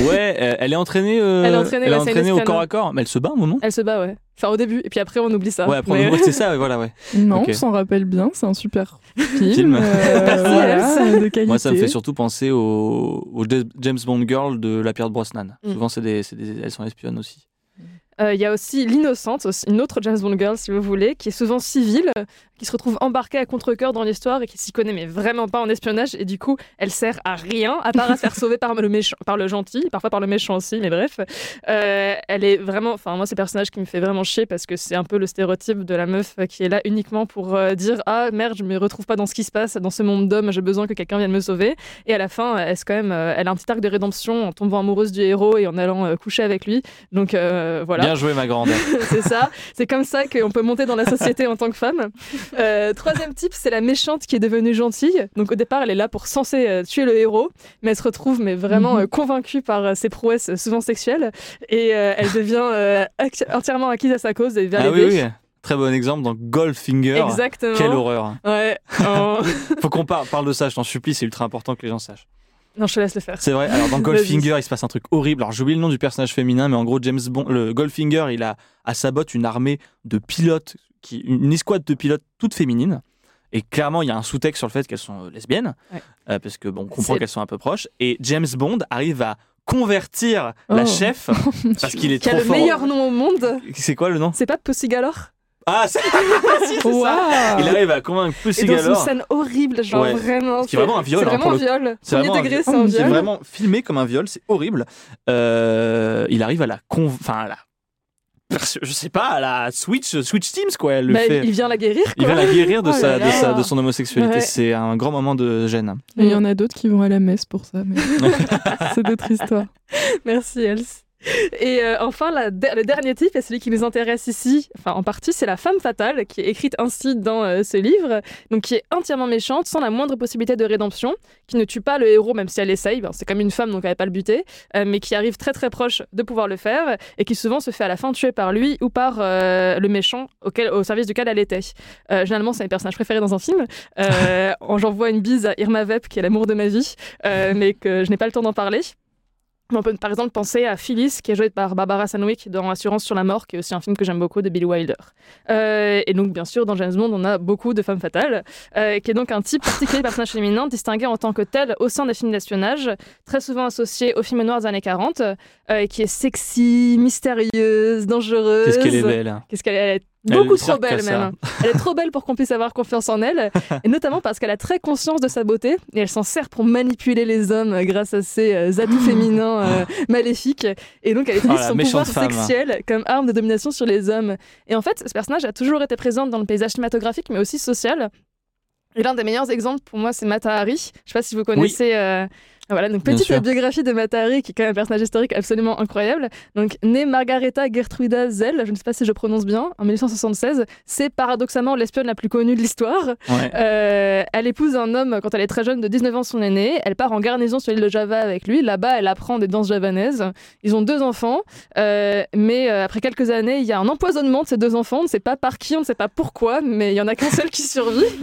Ouais, euh, elle est entraînée, euh, Elle est entraînée, c'est une entraînée au corps à corps. Mais elle se bat un moment Elle se bat, ouais. Enfin, au début, et puis après, on oublie ça. Ouais, après, Mais- ouais, c'est ça, ouais, voilà, ouais. Non, on s'en rappelle bien, c'est un super film. Film. euh, voilà, de qualité. Moi, ça me fait surtout penser au, au James Bond Girl de la Pierre de Brosnan. Mm. Souvent, c'est des, c'est des- elles sont espionnes aussi. Euh, Il y a aussi l'innocente, une autre James Bond girl si vous voulez, qui est souvent civile, qui se retrouve embarquée à contre-cœur dans l'histoire et qui s'y connaît mais vraiment pas en espionnage et du coup elle sert à rien à part à se faire sauver par le gentil, parfois par le méchant aussi, mais bref. Euh, elle est vraiment, enfin moi c'est le personnage qui me fait vraiment chier parce que c'est un peu le stéréotype de la meuf qui est là uniquement pour euh, dire ah merde je me retrouve pas dans ce qui se passe dans ce monde d'hommes, j'ai besoin que quelqu'un vienne me sauver et à la fin elle, quand même, elle a un petit arc de rédemption en tombant amoureuse du héros et en allant coucher avec lui, donc voilà. Bien joué, ma grande. <laughs> c'est ça. C'est comme ça qu'on peut monter dans la société en tant que femme. Euh, troisième type, c'est la méchante qui est devenue gentille. Donc au départ, elle est là pour censée euh, tuer le héros, mais elle se retrouve mais vraiment Mhm. euh, convaincue par euh, ses prouesses souvent sexuelles et euh, elle devient euh, entièrement acquise à sa cause et va Ah oui. Très bon exemple dans Goldfinger. Exactement. Quelle horreur. Ouais. <laughs> Oh. Faut qu'on parle, parle de ça, je t'en supplie, c'est ultra important que les gens sachent. Non, je te laisse le faire. C'est vrai, alors dans. <laughs> Goldfinger, il se passe un truc horrible. Alors j'ai oublié le nom du personnage féminin, mais en gros, James Bond, le Goldfinger, il a à sa botte une armée de pilotes, qui, une escouade de pilotes toutes féminines. Et clairement, il y a un sous-texte sur le fait qu'elles sont euh, lesbiennes, Ouais. euh, parce que bon, on comprend qu'elles sont un peu proches. Et James Bond arrive à convertir la Oh. chef <laughs> parce qu'il est Qui a trop le fort. meilleur nom au monde. C'est quoi le nom? C'est pas Pussy Galore? Ah, c'est <laughs> Si, c'est ça. Il arrive à convaincre Et Pussy dans une Galore. scène horrible, genre Ouais. vraiment. Ce qui est vraiment un viol, C'est hein, vraiment le- viol. C'est Premier vraiment un viol. c'est un C'est viol. vraiment filmé comme un viol, c'est horrible. Euh, il arrive à la, conv- enfin, à la je sais pas, la Switch, Switch Teams, quoi. Elle le Bah, fait. il vient la guérir. Il va la guérir de, Oh sa, de, sa- de son homosexualité. Ouais. C'est un grand moment de gêne. Et il y en a d'autres qui vont à la messe pour ça, mais <laughs> c'est d'autres histoires. Merci Else. Et euh, enfin, la le dernier type, et celui qui nous intéresse ici, enfin en partie, c'est la femme fatale, qui est écrite ainsi dans euh, ce livre, donc qui est entièrement méchante, sans la moindre possibilité de rédemption, qui ne tue pas le héros même si elle essaye, Ben, c'est comme une femme donc elle va pas le buter, euh, mais qui arrive très très proche de pouvoir le faire, et qui souvent se fait à la fin tuer par lui ou par euh, le méchant auquel, au service duquel elle était. Généralement, c'est mes personnages préférés dans un film. <laughs> J'envoie une bise à Irma Vep, qui est l'amour de ma vie, mais que je n'ai pas le temps d'en parler. On peut par exemple penser à Phyllis, qui est jouée par Barbara Stanwyck dans Assurance sur la mort, qui est aussi un film que j'aime beaucoup de Billy Wilder. Euh, et donc, bien sûr, dans James Bond, on a beaucoup de femmes fatales, euh, qui est donc un type particulier de personnage féminin, distingué en tant que tel au sein des films d'espionnage, très souvent associé aux films noirs des années 40, euh, qui est sexy, mystérieuse, dangereuse. Qu'est-ce qu'elle est belle. Qu'est-ce qu'elle est beaucoup ne trop belle même. Elle est trop belle pour qu'on puisse avoir confiance en elle, <laughs> et notamment parce qu'elle a très conscience de sa beauté et elle s'en sert pour manipuler les hommes euh, grâce à ses euh, atouts <laughs> féminins euh, maléfiques. Et donc elle utilise Oh, son pouvoir femme. sexuel comme arme de domination sur les hommes. Et en fait, ce personnage a toujours été présent dans le paysage cinématographique, mais aussi social. Et l'un des meilleurs exemples pour moi, c'est Mata Hari. Je sais pas si vous connaissez. euh, Voilà, donc petite biographie de Mata Hari, qui est quand même un personnage historique absolument incroyable. Donc, née Margareta Gertruida Zell, je ne sais pas si je prononce bien, en 1876, c'est paradoxalement l'espionne la plus connue de l'histoire. Ouais. Euh, elle épouse un homme quand elle est très jeune, de 19 ans, son aîné. Elle part en garnison sur l'île de Java avec lui. Là-bas, elle apprend des danses javanaises. Ils ont deux enfants, euh, mais euh, après quelques années, il y a un empoisonnement de ces deux enfants. On ne sait pas par qui, on ne sait pas pourquoi, mais il y en a qu'un seul qui survit. <laughs>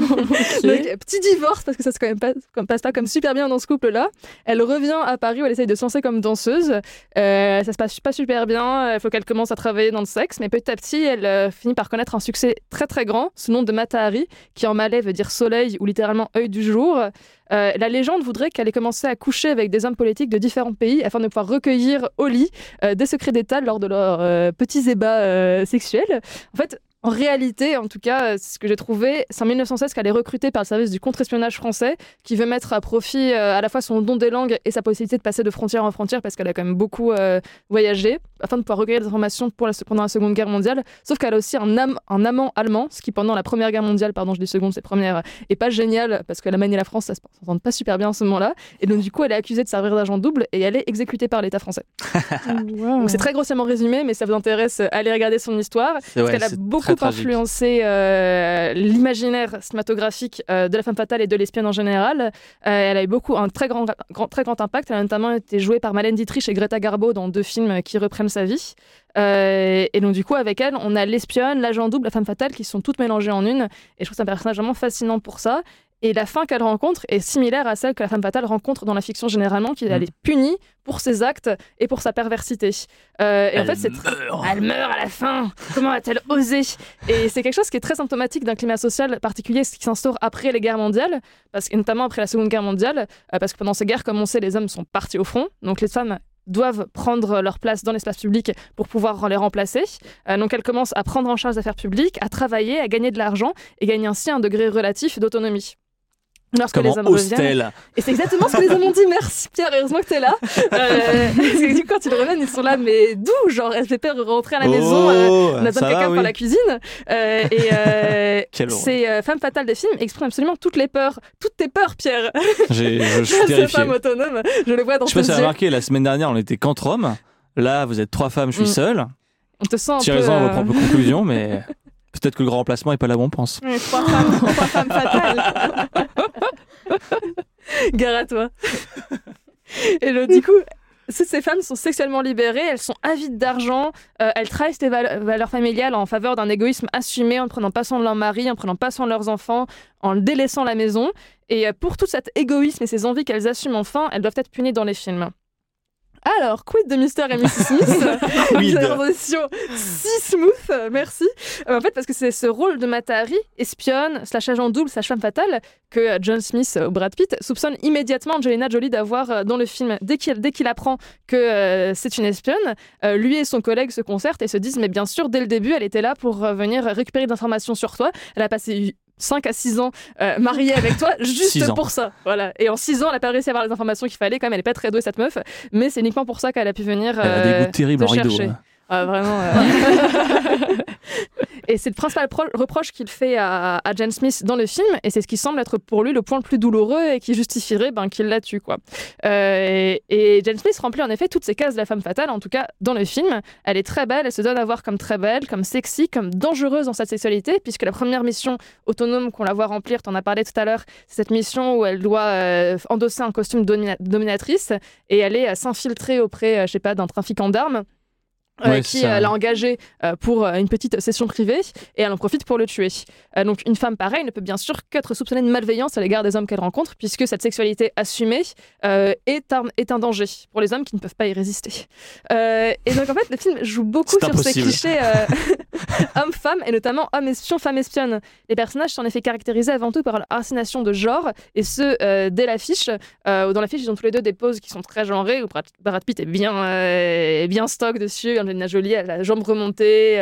Donc, petit divorce parce que ça se quand même pas, comme- passe pas comme super bien dans ce couple-là. Elle revient à Paris où elle essaye de se lancer comme danseuse. Euh, ça se passe pas super bien. Il faut qu'elle commence à travailler dans le sexe, mais petit à petit, elle euh, finit par connaître un succès très très grand sous le nom de Matahari, qui en malais veut dire soleil ou littéralement œil du jour. Euh, la légende voudrait qu'elle ait commencé à coucher avec des hommes politiques de différents pays afin de pouvoir recueillir au lit euh, des secrets d'État lors de leurs petits ébats sexuels. En fait, en réalité, en tout cas, euh, c'est ce que j'ai trouvé, c'est en 1916 qu'elle est recrutée par le service du contre-espionnage français qui veut mettre à profit euh, à la fois son don des langues et sa possibilité de passer de frontière en frontière parce qu'elle a quand même beaucoup euh, voyagé afin de pouvoir recueillir des informations pour la, pendant la Seconde Guerre mondiale. Sauf qu'elle a aussi un, am- un amant allemand, ce qui pendant la Première Guerre mondiale, pardon, je dis seconde, c'est première, est pas génial parce que l'Allemagne et la France, ça se- s'entendent pas super bien en ce moment-là. Et donc, du coup, elle est accusée de servir d'agent double et elle est exécutée par l'État français. <laughs> Donc, c'est très grossièrement résumé, mais ça vous intéresse, allez regarder son histoire. C'est Parce ouais, qu'elle a beaucoup influencé euh, l'imaginaire cinématographique euh, de la femme fatale et de l'espion en général. Euh, elle a eu beaucoup un très grand, grand- très grand impact. Elle a notamment été jouée par Malène Dietrich et Greta Garbo dans deux films qui reprennent sa vie. Et donc du coup, avec elle, on a l'espionne, l'agent double, la femme fatale qui sont toutes mélangées en une. Et je trouve ça un personnage vraiment fascinant pour ça. Et la fin qu'elle rencontre est similaire à celle que la femme fatale rencontre dans la fiction généralement, qui Mm. elle est punie pour ses actes et pour sa perversité. Euh, et en Elle fait, c'est meurt. elle meurt à la fin. Comment a-t-elle osé? Et c'est quelque chose qui est très symptomatique d'un climat social particulier qui s'instaure après les guerres mondiales, parce que notamment après la Seconde Guerre mondiale, euh, parce que pendant ces guerres, comme on sait, les hommes sont partis au front, donc les femmes doivent prendre leur place dans l'espace public pour pouvoir les remplacer. Euh, donc elles commencent à prendre en charge les affaires publiques, à travailler, à gagner de l'argent et gagnent ainsi un degré relatif d'autonomie. Lorsque Comment les hommes reviennent, et c'est exactement ce que les hommes ont dit. Merci Pierre, heureusement que t'es là. Euh, <laughs> parce que du coup, quand ils reviennent, ils sont là, mais d'où Genre, de rentrer à la maison. euh, on a besoin ça de quelqu'un va, pour oui. la cuisine. Euh, et euh, <laughs> Quelle horreur. ces euh, femmes fatales des films expriment absolument toutes les peurs. Toutes tes peurs, Pierre. Je je <laughs> suis terrifié. autonomes, je le vois dans Je sais pas si remarqué, la semaine dernière, on était qu'entre hommes. Là, vous êtes trois femmes, je suis Mm. seul. On te sent un peu... Tirez-en vos euh, propres conclusions, mais peut-être que le grand remplacement est pas là où on pense. Ouais, Trois femmes, trois femmes fatales. <laughs> Gare à toi. Et du coup, toutes ces femmes sont sexuellement libérées, elles sont avides d'argent, euh, elles trahissent les val- valeurs familiales en faveur d'un égoïsme assumé, en ne prenant pas soin de leur mari, en prenant pas soin de leurs enfants, en délaissant la maison. Et euh, pour tout cet égoïsme et ces envies qu'elles assument enfin, elles doivent être punies dans les films. Alors, quid de Mr. et Mrs. Smith. <laughs> Une si smooth, euh, merci. Euh, en fait, parce que c'est ce rôle de Matahari, espionne, slash agent double, slash femme fatale, que euh, John Smith euh, ou Brad Pitt soupçonne immédiatement Angelina Jolie d'avoir euh, dans le film. Dès qu'il dès qu'il apprend que euh, c'est une espionne, euh, lui et son collègue se concertent et se disent Mais bien sûr, dès le début, elle était là pour euh, venir récupérer des informations sur toi. Elle a passé 5 à 6 ans euh, mariée avec toi <laughs> juste pour ça. Voilà. Et en 6 ans, elle a pas réussi à avoir les informations qu'il fallait. Quand même, elle est pas très douée cette meuf, mais c'est uniquement pour ça qu'elle a pu venir. Elle a euh, des goûts terribles te en rideau. hein. Ah, vraiment. <laughs> euh. <laughs> et c'est le principal pro- reproche qu'il fait à, à Jen Smith dans le film, et c'est ce qui semble être pour lui le point le plus douloureux et qui justifierait ben, qu'il la tue. Quoi. Euh, et, Jen Smith remplit en effet toutes ces cases de la femme fatale, en tout cas dans le film. Elle est très belle, elle se donne à voir comme très belle, comme sexy, comme dangereuse dans sa sexualité, puisque la première mission autonome qu'on la voit remplir, tu en as parlé tout à l'heure, c'est cette mission où elle doit euh, endosser un costume domina- dominatrice et aller euh, s'infiltrer auprès, je sais pas, d'un trafiquant d'armes. Euh, Ouais, qui ça. euh, l'a engagée euh, pour euh, une petite session privée et elle en profite pour le tuer. Euh, donc une femme pareille ne peut bien sûr qu'être soupçonnée de malveillance à l'égard des hommes qu'elle rencontre puisque cette sexualité assumée est, un, est un danger pour les hommes qui ne peuvent pas y résister. Et donc en fait le film joue beaucoup sur ces impossible. clichés euh, <laughs> homme-femme et notamment homme espion, femme espionne. Les personnages sont en effet caractérisés avant tout par leur assénation de genre et ce dès l'affiche. Où dans l'affiche ils ont tous les deux des poses qui sont très genrées où Brad, Pitt est bien, est bien stock dessus. Angelina Jolie a la jambe remontée,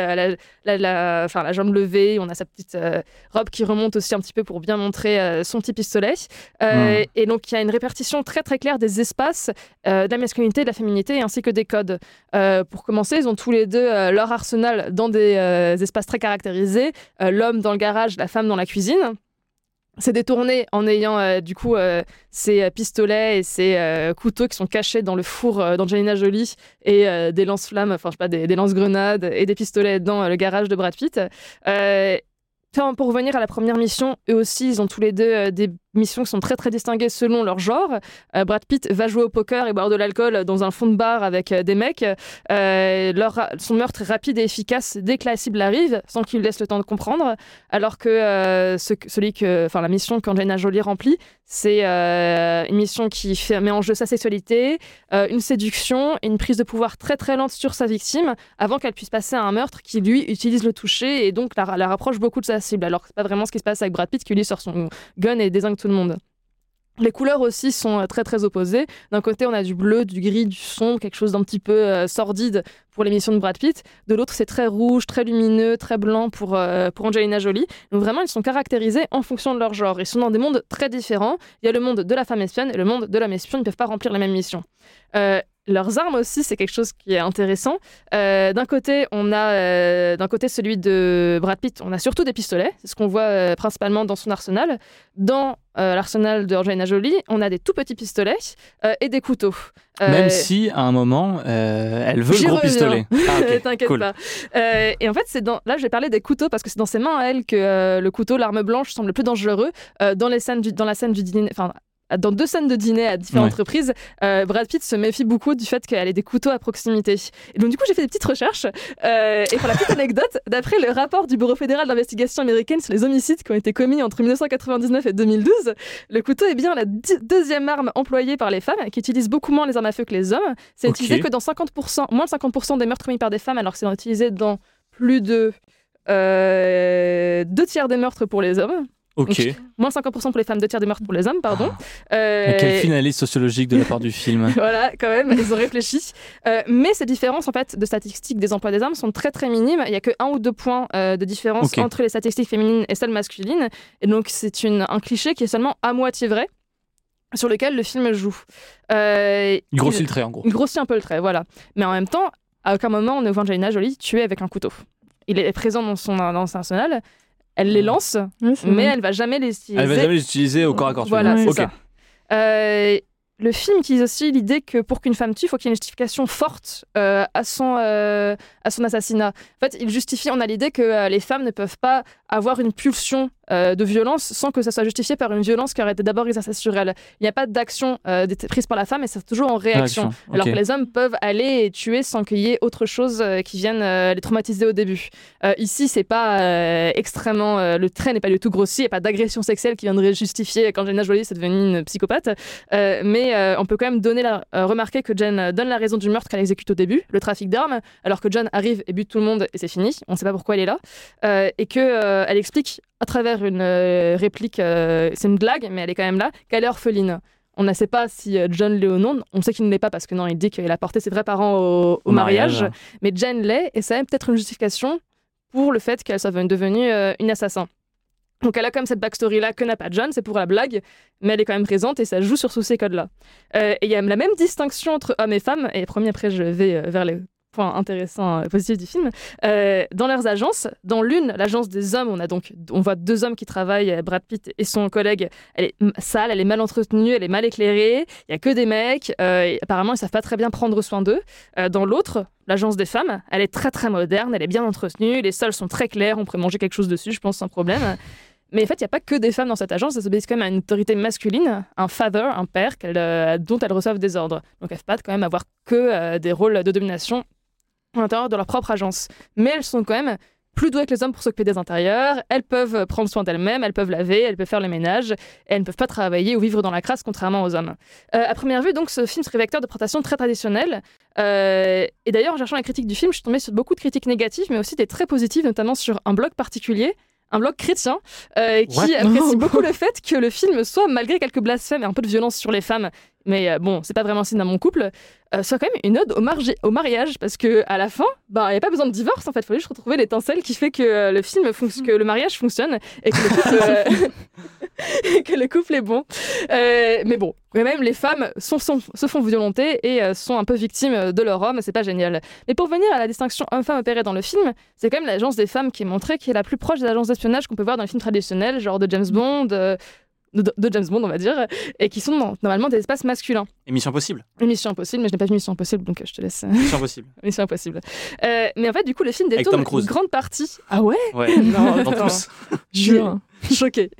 la, la- enfin, la jambe levée, on a sa petite euh, robe qui remonte aussi un petit peu pour bien montrer euh, son petit pistolet. Euh, Et donc il y a une répartition très très claire des espaces, de la masculinité, de la féminité ainsi que des codes. Pour commencer, ils ont tous les deux leur arsenal dans des espaces très caractérisés, l'homme dans le garage, la femme dans la cuisine. C'est détourné en ayant euh, du coup euh, ces euh, pistolets et ces couteaux qui sont cachés dans le four d'Angelina Jolie et des lance-flammes, enfin je sais pas, des, des lance-grenades et des pistolets dans le garage de Brad Pitt. Pour revenir à la première mission, eux aussi, ils ont tous les deux des missions qui sont très très distinguées selon leur genre. Euh, Brad Pitt va jouer au poker et boire de l'alcool dans un fond de bar avec euh, des mecs. Euh, son meurtre est rapide et efficace dès que la cible arrive, sans qu'il laisse le temps de comprendre. Alors que ce, celui que, enfin la mission qu'Angelina Jolie remplit, c'est une mission qui fait, met en jeu sa sexualité, une séduction et une prise de pouvoir très très lente sur sa victime avant qu'elle puisse passer à un meurtre qui lui utilise le toucher et donc la, la rapproche beaucoup de sa cible. Alors que c'est pas vraiment ce qui se passe avec Brad Pitt qui lui sort son gun et désingue tout le monde. Les couleurs aussi sont euh, très très opposées. D'un côté, on a du bleu, du gris, du sombre, quelque chose d'un petit peu euh, sordide pour l'émission de Brad Pitt. De l'autre, c'est très rouge, très lumineux, très blanc pour, euh, pour Angelina Jolie. Donc vraiment, ils sont caractérisés en fonction de leur genre. Ils sont dans des mondes très différents. Il y a le monde de la femme espionne et le monde de l'homme espion. Ils ne peuvent pas remplir les mêmes missions. Leurs armes aussi, c'est quelque chose qui est intéressant. Euh, d'un côté, on a euh, d'un côté celui de Brad Pitt, on a surtout des pistolets, c'est ce qu'on voit euh, principalement dans son arsenal. Dans l'arsenal de Angelina Jolie, on a des tout petits pistolets et des couteaux. Même si à un moment, elle veut le gros reviens. pistolet. <laughs> Ah, T'inquiète cool. pas. Et en fait, c'est dans... là, je vais parler des couteaux parce que c'est dans ses mains à elle que le couteau, l'arme blanche, semble le plus dangereux. Dans, les scènes du... dans la scène du dîner, enfin, dans deux scènes de dîner à différentes Ouais. reprises, euh, Brad Pitt se méfie beaucoup du fait qu'elle ait des couteaux à proximité. Et donc, du coup, j'ai fait des petites recherches. Euh, et pour la petite <laughs> anecdote, d'après le rapport du Bureau fédéral d'investigation américaine sur les homicides qui ont été commis entre 1999 et 2012, le couteau est bien la deuxième arme employée par les femmes, qui utilisent beaucoup moins les armes à feu que les hommes. C'est utilisé que dans 50%, moins de 50% des meurtres commis par des femmes, alors que c'est utilisé dans plus de euh, deux tiers des meurtres pour les hommes. Ok. Moins de 50% pour les femmes, deux tiers des meurtres pour les hommes, pardon. Mais Euh, Quelle finaliste sociologique de la part du film. <laughs> voilà, quand même, ils ont réfléchi. Euh, mais ces différences, en fait, de statistiques des emplois des armes sont très très minimes. Il n'y a que un ou deux points euh, de différence entre les statistiques féminines et celles masculines. Et donc, c'est une- un cliché qui est seulement à moitié vrai, sur lequel le film joue. Euh, Il grossit il- le trait en gros. il grossit un peu le trait, voilà. Mais en même temps, à aucun moment on ne voit Angelina Jolie tuer avec un couteau. Il est présent dans son, dans son arsenal. Elle les lance, mais elle va jamais les utiliser. Elle va jamais les utiliser au corps à corps. Voilà, ça. Euh, le film utilise aussi l'idée que pour qu'une femme tue, il faut qu'il y ait une justification forte euh, à, son, euh, à son assassinat. En fait, il justifie, on a l'idée que euh, les femmes ne peuvent pas avoir une pulsion euh, de violence sans que ça soit justifié par une violence qui aurait été d'abord exercée sur elle. Il n'y a pas d'action euh, prise par la femme et c'est toujours en réaction. Alors que les hommes peuvent aller et tuer sans qu'il y ait autre chose euh, qui vienne les traumatiser au début. Ici, c'est pas extrêmement. le trait n'est pas du tout grossi, il n'y a pas d'agression sexuelle qui viendrait justifier qu'Angelina Jolie c'est devenue une psychopathe. Mais on peut quand même donner la, remarquer que Jen donne la raison du meurtre qu'elle exécute au début, le trafic d'armes, alors que John arrive et bute tout le monde et c'est fini. On ne sait pas pourquoi elle est là. Euh, et que euh, elle explique à travers une euh, réplique, euh, c'est une blague, mais elle est quand même là, qu'elle est orpheline? On ne sait pas si euh, John l'est ou non. On sait qu'il ne l'est pas parce que non, il dit qu'il a porté ses vrais parents au, au Au mariage. mariage. Mais Jen l'est et ça a peut-être une justification pour le fait qu'elle soit devenue euh, une assassin. Donc elle a comme cette backstory-là que n'a pas John, c'est pour la blague, mais elle est quand même présente et ça joue sur tous ces codes-là. Euh, et il y a la même distinction entre hommes et femmes, et promis après je vais euh, vers les point intéressant, euh, positif du film. Euh, dans leurs agences, dans l'une, l'agence des hommes, on a donc, on voit deux hommes qui travaillent, euh, Brad Pitt et son collègue. Elle est sale, elle est mal entretenue, elle est mal éclairée. Il y a que des mecs. apparemment, ils savent pas très bien prendre soin d'eux. Dans l'autre, l'agence des femmes, elle est très très moderne, elle est bien entretenue, les sols sont très clairs, on pourrait manger quelque chose dessus, je pense sans problème. <laughs> Mais en fait, il n'y a pas que des femmes dans cette agence, elles obéissent quand même à une autorité masculine, un father, un père, dont elles reçoivent des ordres. Donc elles ne peuvent pas quand même avoir que des rôles de domination à l'intérieur de leur propre agence. Mais elles sont quand même plus douées que les hommes pour s'occuper des intérieurs, elles peuvent prendre soin d'elles-mêmes, elles peuvent laver, elles peuvent faire le ménage, elles ne peuvent pas travailler ou vivre dans la crasse contrairement aux hommes. Euh, à première vue, donc, ce film serait vecteur de présentation très traditionnelle. Euh, et d'ailleurs, en cherchant la critique du film, je suis tombée sur beaucoup de critiques négatives, mais aussi des très positives, notamment sur un blog particulier, un blog chrétien, euh, qui What? apprécie <laughs> beaucoup le fait que le film soit, malgré quelques blasphèmes et un peu de violence sur les femmes, mais euh, bon, c'est pas vraiment signe dans mon couple, euh, soit quand même une ode au, mariage, parce que à la fin, bah, il n'y a pas besoin de divorce, en fait, il faut juste retrouver l'étincelle qui fait que euh, le film, <laughs> que le mariage fonctionne et que le couple, euh, et <laughs> que le couple est bon. Mais bon, quand même, les femmes sont, sont- se font violenter et sont un peu victimes de leur homme, c'est pas génial. Mais pour venir à la distinction homme-femme opérée dans le film, c'est quand même l'agence des femmes qui est montrée qui est la plus proche des agences d'espionnage qu'on peut voir dans les films traditionnels, genre de James Bond. Euh, de, de James Bond, on va dire, et qui sont dans- normalement des espaces masculins. Et Mission Impossible. Une Mission Impossible, mais je n'ai pas vu Mission Impossible, donc euh, je te laisse. Mission Impossible. <laughs> Mission Impossible. Euh, mais en fait, du coup, le film détourne une grande partie. Ah ouais? Ouais. <laughs> Non, Dans tous. Jure. <laughs> Choqué.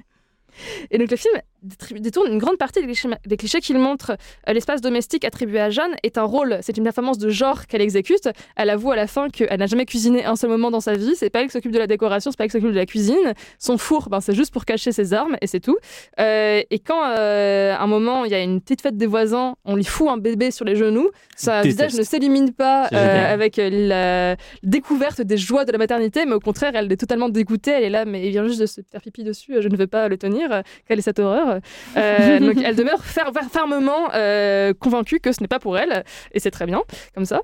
Et donc le film détourne une grande partie des clichés, des clichés qu'il montre. Euh, L'espace domestique attribué à Jeanne est un rôle, c'est une performance de genre qu'elle exécute. Elle avoue à la fin qu'elle n'a jamais cuisiné un seul moment dans sa vie. C'est pas elle qui s'occupe de la décoration, c'est pas elle qui s'occupe de la cuisine. Son four, ben, c'est juste pour cacher ses armes et c'est tout. Euh, et quand euh, à un moment il y a une petite fête des voisins, on lui fout un bébé sur les genoux, sa Déteste. visage ne s'élimine pas euh, avec la découverte des joies de la maternité, mais au contraire, elle est totalement dégoûtée. Elle est là, mais il vient juste de se faire pipi dessus, je ne veux pas le tenir. Quelle est cette horreur? Euh, <laughs> Donc elle demeure fer- fer- fermement euh, convaincue que ce n'est pas pour elle, et c'est très bien, comme ça.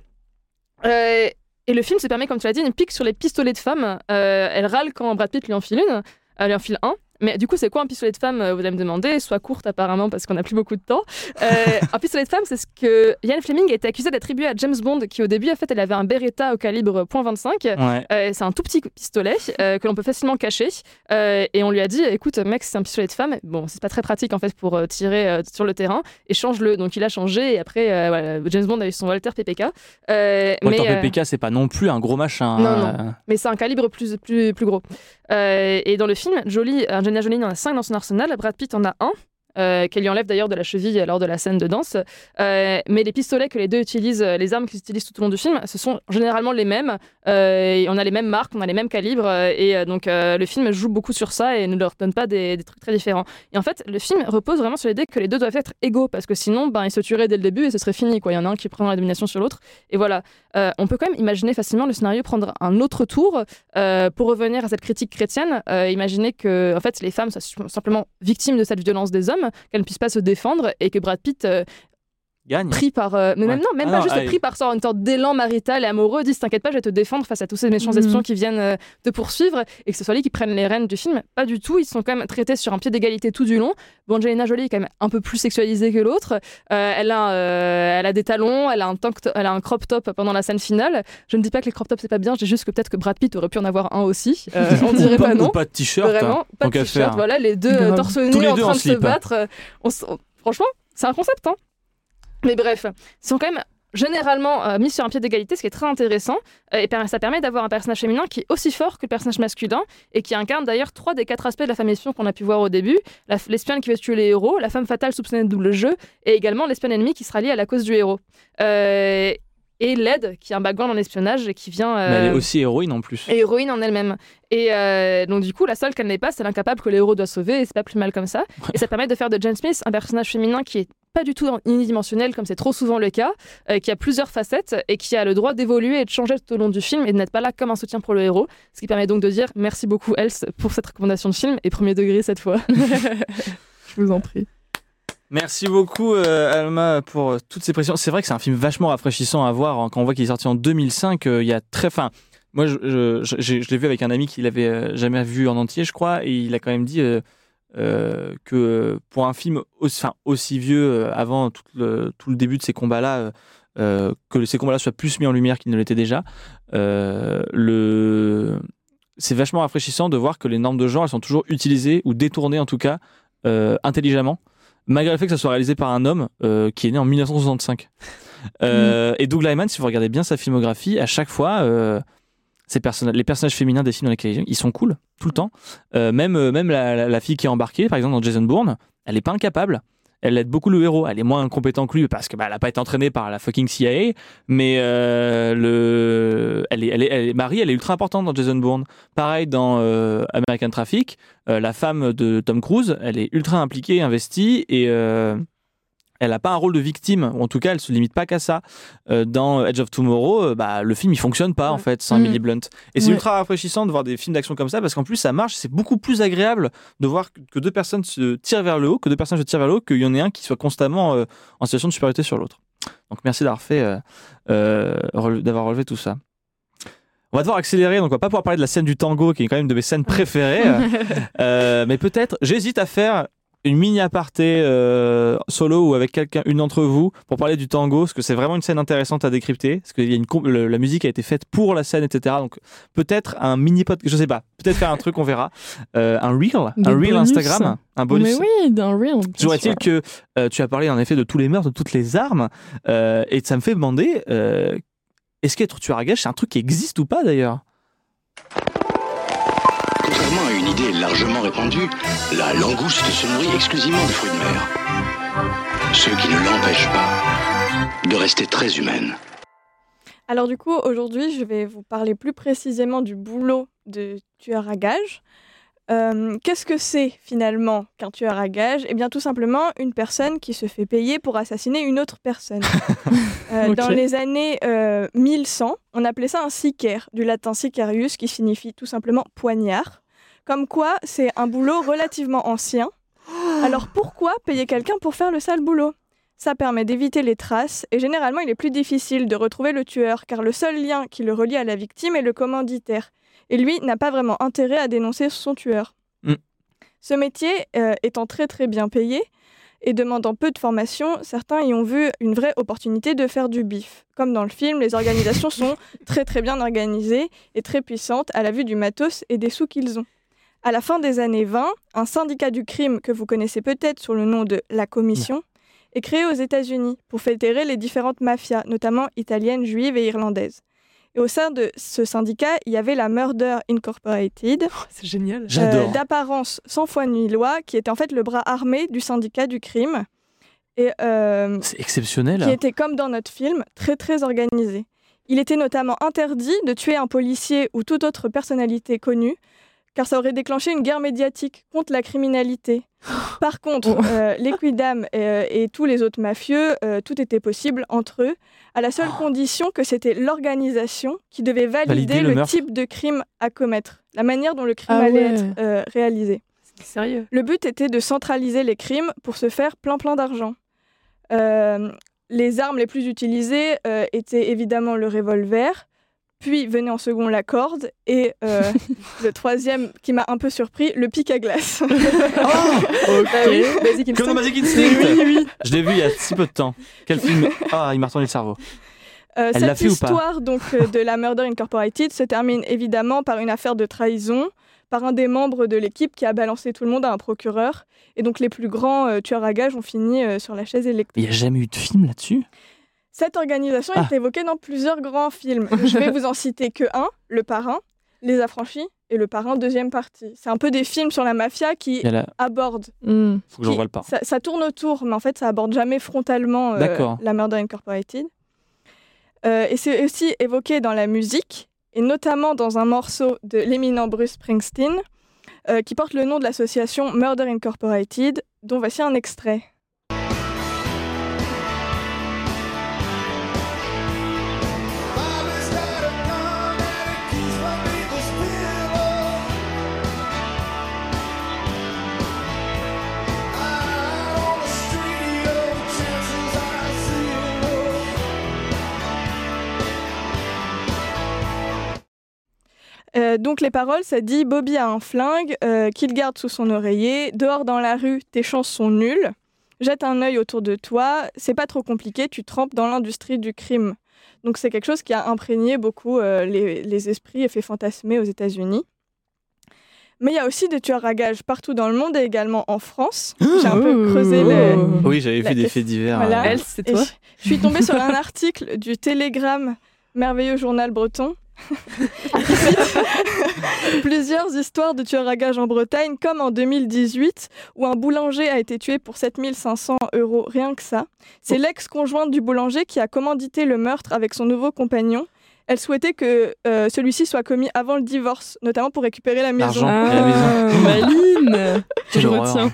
Euh, et le film se permet, comme tu l'as dit, une pique sur les pistolets de femmes. Elle râle quand Brad Pitt lui enfile une, elle lui enfile un. Mais du coup, c'est quoi un pistolet de femme euh, Vous allez me demander, soit courte apparemment parce qu'on n'a plus beaucoup de temps. Euh, un pistolet de femme, c'est ce que Ian Fleming a été accusé d'attribuer à James Bond, qui au début, en fait, elle avait un Beretta au calibre .25. Ouais. Euh, c'est un tout petit pistolet euh, que l'on peut facilement cacher. Et on lui a dit, écoute, mec, c'est un pistolet de femme. Bon, c'est pas très pratique en fait pour tirer sur le terrain. Et change-le. Donc il a changé. Et après, voilà, James Bond a eu son Walter PPK. Walter mais, PPK, c'est pas non plus un gros machin. Non, hein. non. mais c'est un calibre plus, plus, plus gros. Et dans le film, Jolie, Angelina Jolie en a 5 dans son arsenal, Brad Pitt en a un. Euh, qu'elle lui enlève d'ailleurs de la cheville lors de la scène de danse. Euh, mais les pistolets que les deux utilisent, euh, les armes qu'ils utilisent tout au long du film, ce sont généralement les mêmes. On a les mêmes marques, on a les mêmes calibres. et donc le film joue beaucoup sur ça et ne leur donne pas des, trucs très différents. Et en fait, le film repose vraiment sur l'idée que les deux doivent être égaux parce que sinon, ben, ils se tueraient dès le début et ce serait fini. Il y en a un qui prend la domination sur l'autre. Et voilà. On peut quand même imaginer facilement le scénario prendre un autre tour pour revenir à cette critique chrétienne. Imaginer que en fait, les femmes soient simplement victimes de cette violence des hommes, qu'elles ne puissent pas se défendre et que Brad Pitt, euh, Gagne. pris par. euh, mais même Ouais. non, même Ah pas non, juste ah, pris par sorte- une sorte d'élan marital et amoureux, disent T'inquiète pas, je vais te défendre face à tous ces méchants Mhm. espions qui viennent euh, te poursuivre et que ce soit lui qui prenne les rênes du film. Pas du tout. Ils sont quand même traités sur un pied d'égalité tout du long. Bon, Angelina Jolie est quand même un peu plus sexualisée que l'autre. Euh, elle, a, euh, elle a des talons, elle a, un tank to- elle a un crop top pendant la scène finale. Je ne dis pas que les crop tops c'est pas bien, je dis juste que peut-être que Brad Pitt aurait pu en avoir un aussi. Euh, <laughs> on dirait pas non. Ou pas de t-shirt. Vraiment, pas de t-shirt. faire. Voilà, les deux torse nus en train en de se slip. battre. euh, on s- on- Franchement, c'est un concept. Hein. Mais bref, ils sont quand même généralement euh, mis sur un pied d'égalité, ce qui est très intéressant. Euh, et ça permet d'avoir un personnage féminin qui est aussi fort que le personnage masculin et qui incarne d'ailleurs trois des quatre aspects de la femme espion qu'on a pu voir au début. La- L'espion qui veut tuer les héros, la femme fatale soupçonnée de double jeu et également l'espion ennemi qui sera lié à la cause du héros. Euh, et l'aide qui a un background en espionnage et qui vient... Mais elle est euh, aussi héroïne en plus. et héroïne en elle-même. Et euh, donc du coup, la seule qu'elle n'est pas, c'est l'incapable que les héros doivent sauver, et c'est pas plus mal comme ça. Et ça permet de faire de Jane Smith un personnage féminin qui est pas du tout unidimensionnel comme c'est trop souvent le cas, euh, qui a plusieurs facettes et qui a le droit d'évoluer et de changer tout au long du film et de n'être pas là comme un soutien pour le héros. Ce qui permet donc de dire merci beaucoup Else pour cette recommandation de film et premier degré cette fois. <laughs> Je vous en prie. Merci beaucoup euh, Alma pour euh, toutes ces précisions. C'est vrai que c'est un film vachement rafraîchissant à voir hein, quand on voit qu'il est sorti en 2005. euh, Il y a très, fin. Moi, je, l'ai vu avec un ami qui l'avait jamais vu en entier, je crois, et il a quand même dit que pour un film aussi, vieux, avant tout le, début de ces combats-là, que ces combats-là soient plus mis en lumière qu'ils ne l'étaient déjà. C'est vachement rafraîchissant de voir que les normes de genre, elles sont toujours utilisées, ou détournées en tout cas, intelligemment, malgré le fait que ça soit réalisé par un homme euh, qui est né en 1965. <laughs> Euh, Et Doug Lyman, si vous regardez bien sa filmographie, à chaque fois, euh, ces les personnages féminins des films dans lesquels ils sont cool, tout le temps. Même même la, la- la fille qui est embarquée, par exemple dans Jason Bourne, elle est pas incapable. Elle aide beaucoup le héros. Elle est moins compétente que lui parce que bah, elle a pas été entraînée par la fucking CIA. Mais euh, le, elle est, elle elle est- Marie, elle est ultra importante dans Jason Bourne. Pareil dans euh, American Traffic, euh, la femme de Tom Cruise, elle est ultra impliquée, investie et elle n'a pas un rôle de victime, ou en tout cas, elle se limite pas qu'à ça. Euh, dans Edge of Tomorrow, euh, bah, le film il fonctionne pas en fait sans Mm. Emily Blunt. Et c'est ultra rafraîchissant de voir des films d'action comme ça parce qu'en plus ça marche, c'est beaucoup plus agréable de voir que- deux personnes se tirent vers le haut, que deux personnes se tirent vers le haut, qu'il y en ait un qui soit constamment euh, en situation de supériorité sur l'autre. Donc merci d'avoir fait, d'avoir relevé tout ça. On va devoir accélérer, donc on va pas pouvoir parler de la scène du tango qui est quand même une de mes scènes préférées. <laughs> Euh, mais peut-être, j'hésite à faire une mini aparté euh, solo ou avec quelqu'un, une d'entre vous, pour parler du tango, parce que c'est vraiment une scène intéressante à décrypter, parce que y a une le- la musique a été faite pour la scène, etc. Donc peut-être un mini pod, je sais pas, peut-être faire un truc, on verra, Euh, un reel, Des un reel bonus. Instagram, un bonus. Mais oui, d'un real. bien Toujours est-il que euh, tu as parlé en effet de tous les meurtres, de toutes les armes, et ça me fait demander, est-ce qu'être tueur à gage, c'est un truc qui existe ou pas d'ailleurs? Contrairement à une idée largement répandue, la langouste se nourrit exclusivement de fruits de mer. Ce qui ne l'empêche pas de rester très humaine. Alors du coup, aujourd'hui, je vais vous parler plus précisément du boulot de tueur à gages. Euh, Qu'est-ce que c'est finalement qu'un tueur à gages? Eh bien tout simplement une personne qui se fait payer pour assassiner une autre personne. <laughs> Euh. Dans les années euh, 1100, on appelait ça un sicaire, du latin sicarius qui signifie tout simplement poignard. Comme quoi, c'est un boulot relativement ancien. Alors pourquoi payer quelqu'un pour faire le sale boulot? Ça permet d'éviter les traces et généralement il est plus difficile de retrouver le tueur car le seul lien qui le relie à la victime est le commanditaire. Et lui n'a pas vraiment intérêt à dénoncer son tueur. Mm. Ce métier euh, étant très très bien payé et demandant peu de formation, certains y ont vu une vraie opportunité de faire du bif. Comme dans le film, les organisations sont <laughs> très très bien organisées et très puissantes à la vue du matos et des sous qu'ils ont. À la fin des années 20, un syndicat du crime que vous connaissez peut-être sous le nom de la Commission est créé aux États-Unis pour fédérer les différentes mafias, notamment italiennes, juives et irlandaises. Et au sein de ce syndicat, il y avait la Murder Incorporated, C'est génial. J'adore. euh, d'apparence sans foi ni loi, qui était en fait le bras armé du syndicat du crime, et euh, C'est exceptionnel. qui était comme dans notre film, très très organisé. Il était notamment interdit de tuer un policier ou toute autre personnalité connue, car ça aurait déclenché une guerre médiatique contre la criminalité. Par contre, Oh. euh, les quidam euh, et tous les autres mafieux, euh, tout était possible entre eux, à la seule condition que c'était l'organisation qui devait valider, Valider le type de crime à commettre, la manière dont le crime Ah allait ouais. être euh, réalisé. Sérieux. Le but était de centraliser les crimes pour se faire plein plein d'argent. Les armes les plus utilisées étaient évidemment le revolver, puis venait en second la corde, et euh, <laughs> le troisième qui m'a un peu surpris, le pic à glace. <laughs> Bah oui, Basic Comme dans Instinct. Basic Instinct Je l'ai vu il y a si peu de temps. Quel film Ah, il m'a retourné le cerveau. Euh, Elle cette fait ou pas histoire donc euh, de la Murder Incorporated se termine évidemment par une affaire de trahison par un des membres de l'équipe qui a balancé tout le monde à un procureur. Et donc les plus grands euh, tueurs à gages ont fini euh, sur la chaise électrique. Il n'y a jamais eu de film là-dessus? Cette organisation Ah. est évoquée dans plusieurs grands films. Je vais <laughs> vous en citer que un, Le Parrain, Les Affranchis et Le Parrain deuxième partie. C'est un peu des films sur la mafia qui la... abordent. Hmm. Faut que j'en le pas. Ça, ça tourne autour, mais en fait, ça aborde jamais frontalement euh, la Murder Incorporated. Euh, et c'est aussi évoqué dans la musique, et notamment dans un morceau de l'éminent Bruce Springsteen, euh, qui porte le nom de l'association Murder Incorporated, dont voici un extrait. Euh, donc les paroles, ça dit Bobby a un flingue euh, qu'il garde sous son oreiller. Dehors dans la rue, tes chances sont nulles. Jette un œil autour de toi, c'est pas trop compliqué, tu trempes dans l'industrie du crime. Donc c'est quelque chose qui a imprégné beaucoup euh, les, les esprits et fait fantasmer aux États-Unis. Mais il y a aussi des tueurs à gages partout dans le monde et également en France. <gasps> J'ai un peu creusé les, Oui, j'avais La vu des faits divers. Voilà. Elle, c'est toi je, je suis tombée sur un article du Télégramme, merveilleux journal breton. <laughs> Plusieurs histoires de tueurs à gages en Bretagne, comme en 2018, où un boulanger a été tué pour 7500 euros, rien que ça. C'est l'ex-conjointe du boulanger qui a commandité le meurtre avec son nouveau compagnon. Elle souhaitait que euh, celui-ci soit commis avant le divorce, notamment pour récupérer la maison. La Ah, <laughs> maline <laughs> Je retiens.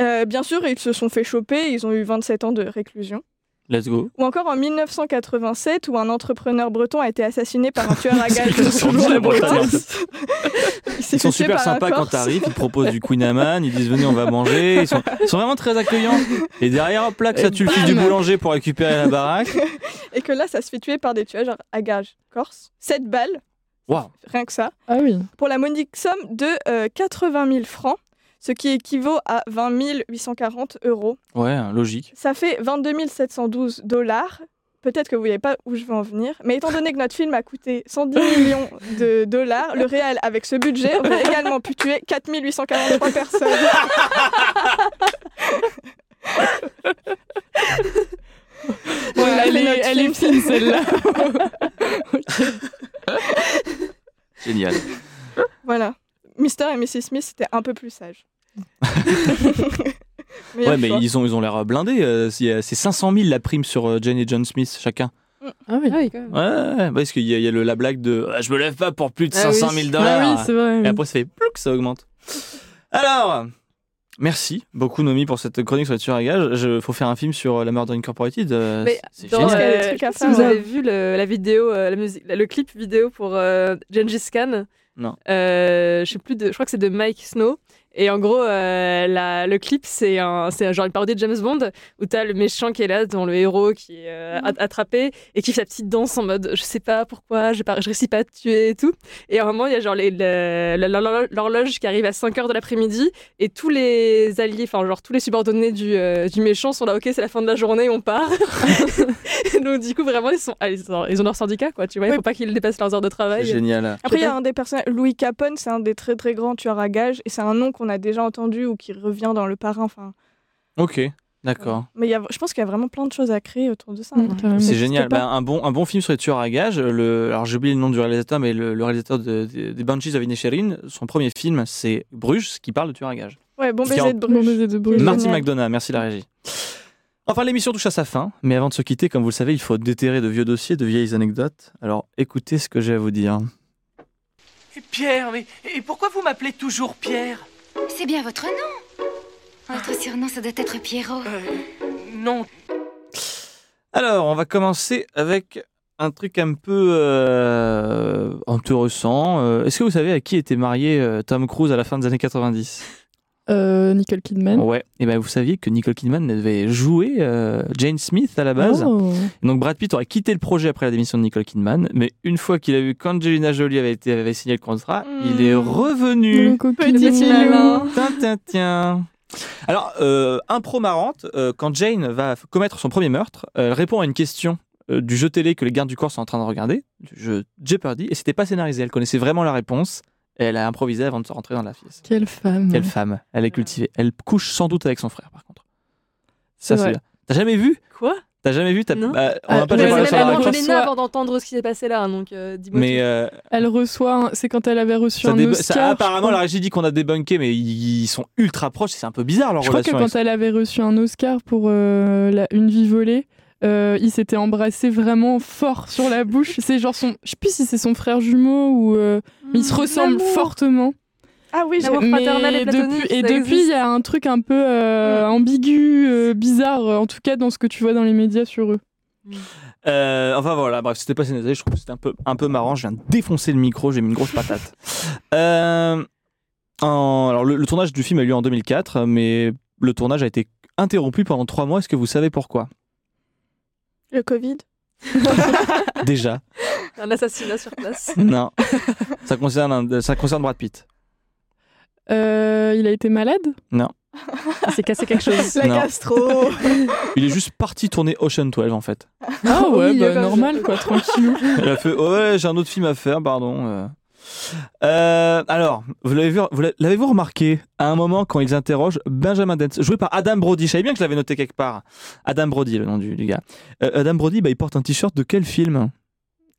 Euh, bien sûr, ils se sont fait choper, ils ont eu 27 ans de réclusion. Let's go. Ou encore en 1987, où un entrepreneur breton a été assassiné par un tueur à <laughs> gages Sur toujours la le breton. Bretagne. <laughs> Il s'est Ils sont super sympas quand t'arrives, ils te proposent du Queen Amman, ils disent venez on va manger, ils sont, ils sont vraiment très accueillants. Et derrière hop là que ça tue le fils du boulanger pour récupérer la baraque. <laughs> Et que là, ça se fait tuer par des tueurs à gages corse. 7 balles, Waouh. rien que ça, Ah oui. pour la monique somme de euh, 80 000 francs, ce qui équivaut à 20 840 euros. Ouais, logique. Ça fait 22 712 dollars. Peut-être que vous ne voyez pas où je veux en venir, mais étant donné que notre film a coûté 110 <laughs> millions de dollars, le réel, avec ce budget, aurait également pu tuer 4 843 <laughs> personnes. <laughs> Voilà, elle est, elle est fine celle-là. Génial. Voilà. Mr. et Mrs. Smith, c'était un peu plus sage. <laughs> Ouais, mais ils ont, ils ont l'air blindés. euh, c'est c'est 500 000 la prime sur euh, Jane et John Smith chacun. Ah oui. Ah oui, quand même. Ouais, ouais, parce qu'il y a, il y a le- la blague de Ah, je me lève pas pour plus de Ah 500 oui. 000 dollars. Ah oui, c'est vrai. Et après, ça fait plouc, ça augmente. Alors, merci beaucoup, Nomi, pour cette chronique sur les tueurs à gages. Il faut faire un film sur euh, la Murder Incorporated. euh, Mais c'est dans, pense qu'il y a des euh, trucs à je sais pas faire, si vous avez vu le- la vidéo, euh, la musique, le clip vidéo pour euh, Gengis Khan. Non. Euh, je sais plus de, je crois que c'est de Mike Snow. Et en gros, euh, la- le clip, c'est un, c'est un genre une parodie de James Bond où t'as le méchant qui est là, dans le héros qui est euh, a- attrapé et qui fait sa petite danse en mode je sais pas pourquoi, je, pas, je réussis pas à te tuer et tout. Et à un moment, il y a genre l'horloge qui arrive à 5 heures de l'après-midi et tous les alliés, enfin, genre tous les subordonnés du, euh, du méchant sont là, ok, c'est la fin de la journée, on part. Et <laughs> <laughs> Donc, du coup, vraiment, ils, sont, ah, ils, ont, ils ont leur syndicat, quoi. Tu vois, il Oui. faut pas qu'ils dépassent leurs heures de C'est travail. génial. Après, il y a un des personnages, Louis Capone, c'est un des très très grands tueurs à gages, et c'est un nom qu'on a déjà entendu ou qui revient dans Le Parrain. Enfin, Ok, d'accord. mais il y a, je pense qu'il y a vraiment plein de choses à créer autour de ça. Hein. C'est génial. Bah, un, bon, un bon film sur les tueurs à gages. Le, alors, j'ai oublié le nom du réalisateur, mais le, le réalisateur de- de- des Banshees of Inisherin, son premier film, c'est Bruges, qui parle de tueurs à gages. Ouais, bon baiser de Bon Bruges. baiser de Bruges. Marty McDonough, merci la régie. Enfin, l'émission touche à sa fin, mais avant de se quitter, comme vous le savez, il faut déterrer de vieux dossiers, de vieilles anecdotes. Alors, écoutez ce que j'ai à vous dire. Pierre, mais et pourquoi vous m'appelez toujours Pierre? C'est bien votre nom. Votre surnom, ça doit être Pierrot. Euh, Non, Alors, on va commencer avec un truc un peu euh, intéressant. Euh, Est-ce que vous savez à qui était marié euh, Tom Cruise à la fin des années 90 Euh, Nicole Kidman. Ouais, et ben vous saviez que Nicole Kidman devait jouer euh, Jane Smith à la base. Oh. Donc Brad Pitt aurait quitté le projet après la démission de Nicole Kidman, mais une fois qu'il a vu qu'Angelina Jolie avait, été, avait signé le contrat, Mm. il est revenu. Petit malin. Tiens, tiens, tiens. Alors, euh, impro marrante, euh, quand Jane va commettre son premier meurtre, elle répond à une question euh, du jeu télé que les gardes du corps sont en train de regarder, du jeu Jeopardy, et c'était pas scénarisé. Elle connaissait vraiment la réponse, et elle a improvisé avant de se rentrer dans la pièce. Quelle femme. Quelle femme, elle est cultivée. Elle couche sans doute avec son frère, par contre. C'est Ça, bien. T'as jamais vu? Quoi? T'as jamais vu Non. bah, On Ah, n'a pas ouais, déjà parlé c'est sur la avant reçoit- d'entendre ce qui s'est passé là, donc euh, dis-moi. Mais euh, Elle reçoit, un- c'est quand elle avait reçu ça un Oscar. ça- je apparemment, la régie dit qu'on a débunké, mais ils, sont ultra proches. C'est un peu bizarre leur Je crois que quand elle avait reçu un Oscar pour euh, la- Une vie volée, euh, ils s'étaient embrassés vraiment fort sur la bouche. C'est genre son, je sais plus si c'est son frère jumeau ou, euh, mais ils se ressemblent L'amour. fortement. Ah oui, j'ai- L'amour fraternel et platonique, depuis, et depuis, il y a un truc un peu euh, ambigu, euh, bizarre, en tout cas dans ce que tu vois dans les médias sur eux. Euh, enfin voilà, bref, c'était pas scénarisé, je trouve que c'était un peu, un peu marrant. Je viens de défoncer le micro, j'ai mis une grosse patate. <laughs> Euh, en- alors le, le tournage du film a eu lieu en 2004, mais le tournage a été interrompu pendant trois mois. Est-ce que vous savez pourquoi? Le Covid. <laughs> Déjà Un assassinat sur place. Non. Ça concerne, un- ça concerne Brad Pitt. Euh, il a été malade? Il s'est cassé quelque chose. <laughs> La Non. gastro. <laughs> Il est juste parti tourner Ocean 12 en fait. Ah ouais, Oui, bah, comme- normal quoi, tranquillou. Il a fait ouais, j'ai un autre film à faire, pardon. euh. Euh, alors, vous l'avez vu, vous l'a- l'avez-vous remarqué à un moment quand ils interrogent Benjamin Dance, joué par Adam Brody. Je savais bien que je l'avais noté quelque part. Adam Brody, le nom du, du gars. Euh, Adam Brody, bah, il porte un t-shirt de quel film?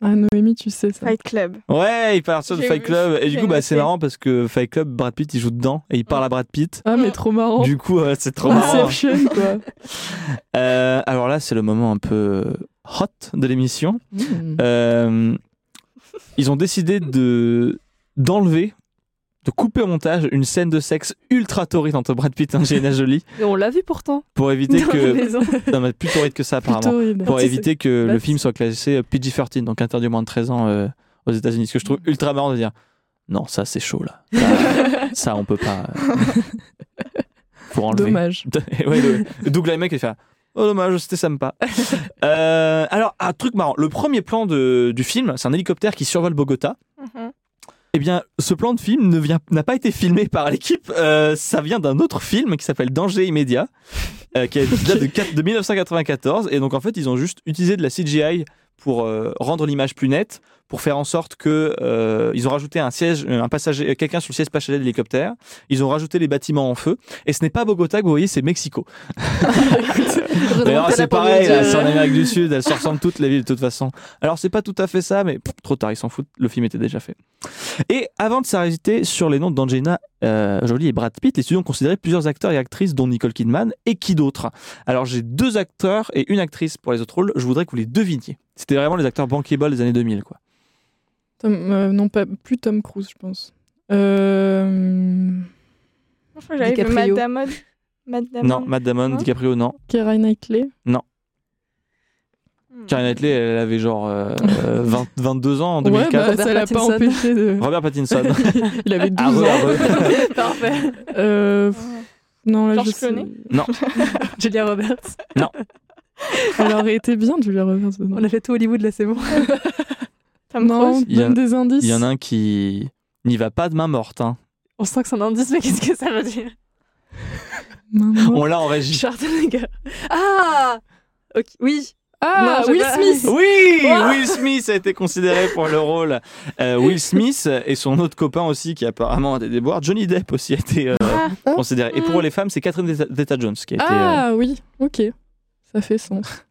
Ah Noémie, tu sais ça. Fight Club. Ouais, il parle sur de Fight vu, Club. Et du coup, bah, c'est marrant parce que Fight Club, Brad Pitt, il joue dedans et il parle à Brad Pitt. Ah mais trop marrant. Du coup, euh, c'est trop marrant. Quoi. Euh, alors là, c'est le moment un peu hot de l'émission. Mm. Euh, ils ont décidé de d'enlever, de couper au montage une scène de sexe ultra torride entre Brad Pitt et Angelina Jolie <laughs> Et on l'a vu pourtant. pour éviter Dans que <laughs> non, mais plus torride que ça apparemment. Pour éviter que bah, le c'est- film soit classé PG-13, donc interdit moins de 13 ans euh, aux États-Unis. Ce que je trouve ultra marrant de dire non, ça c'est chaud là. Ça, <laughs> ça, on peut pas. euh, Faut enlever. Dommage. ouais, le, Doug Lyman qui fait Oh dommage, c'était sympa. <laughs> Euh, alors, un truc marrant. Le premier plan de- du film, c'est un hélicoptère qui survole Bogota. Mhm. Eh bien, ce plan de film ne vient- n'a pas été filmé par l'équipe. Euh, ça vient d'un autre film qui s'appelle Danger immédiat, euh, qui est- date de, de 1994. Et donc, en fait, ils ont juste utilisé de la CGI pour euh, rendre l'image plus nette, pour faire en sorte que euh, ils ont rajouté un siège, un passager, quelqu'un sur le siège passager de l'hélicoptère. Ils ont rajouté les bâtiments en feu. Et ce n'est pas Bogota que vous voyez, c'est Mexico. <laughs> C'est pareil, c'est en Amérique du Sud, elles se ressemblent toutes les villes de toute façon. Alors, c'est pas tout à fait ça, mais pff, trop tard, ils s'en foutent, le film était déjà fait. Et avant de s'arrêter sur les noms d'Angelina euh, Jolie et Brad Pitt, les studios ont considéré plusieurs acteurs et actrices, dont Nicole Kidman, et qui d'autre? Alors, j'ai deux acteurs et une actrice pour les autres rôles, je voudrais que vous les deviniez. C'était vraiment les acteurs bankable des années 2000, quoi. Tom- euh, non, pas, plus Tom Cruise, je pense. Euh... Je crois que j'avais vu Matt DiCaprio. Damon. Matt Damon. Non, Matt Damon, Non DiCaprio, non. Keira Knightley. Hmm. Karen Knightley, elle avait genre euh, euh, 20 22 ans en Ouais, 2004. bah, Robert ça l'a pas Pattinson. empêché de. Robert Pattinson. <laughs> Il avait 12 Ah, ans. <laughs> Parfait. Euh, non, là, George je sais- Clooney <laughs> Julia Roberts. Elle aurait été bien, Julia Roberts. dedans. On a fait tout Hollywood là, c'est bon. Non. Il y a- donne des indices. Il y en a un qui n'y va pas de main morte. hein. On sent que c'est un indice, mais qu'est-ce que ça veut dire? Maman. On l'a en régie. Ah Ok, Oui. Ah, Non, Will pas. Smith <laughs> Oui. Will Smith a été considéré pour le rôle. Euh, Will Smith et son autre copain aussi qui apparemment a des déboires. Johnny Depp aussi a été euh, Ah. considéré. Et pour les femmes, c'est Catherine Zeta-Jones qui a été. euh, Ah oui, ok. Ça fait sens.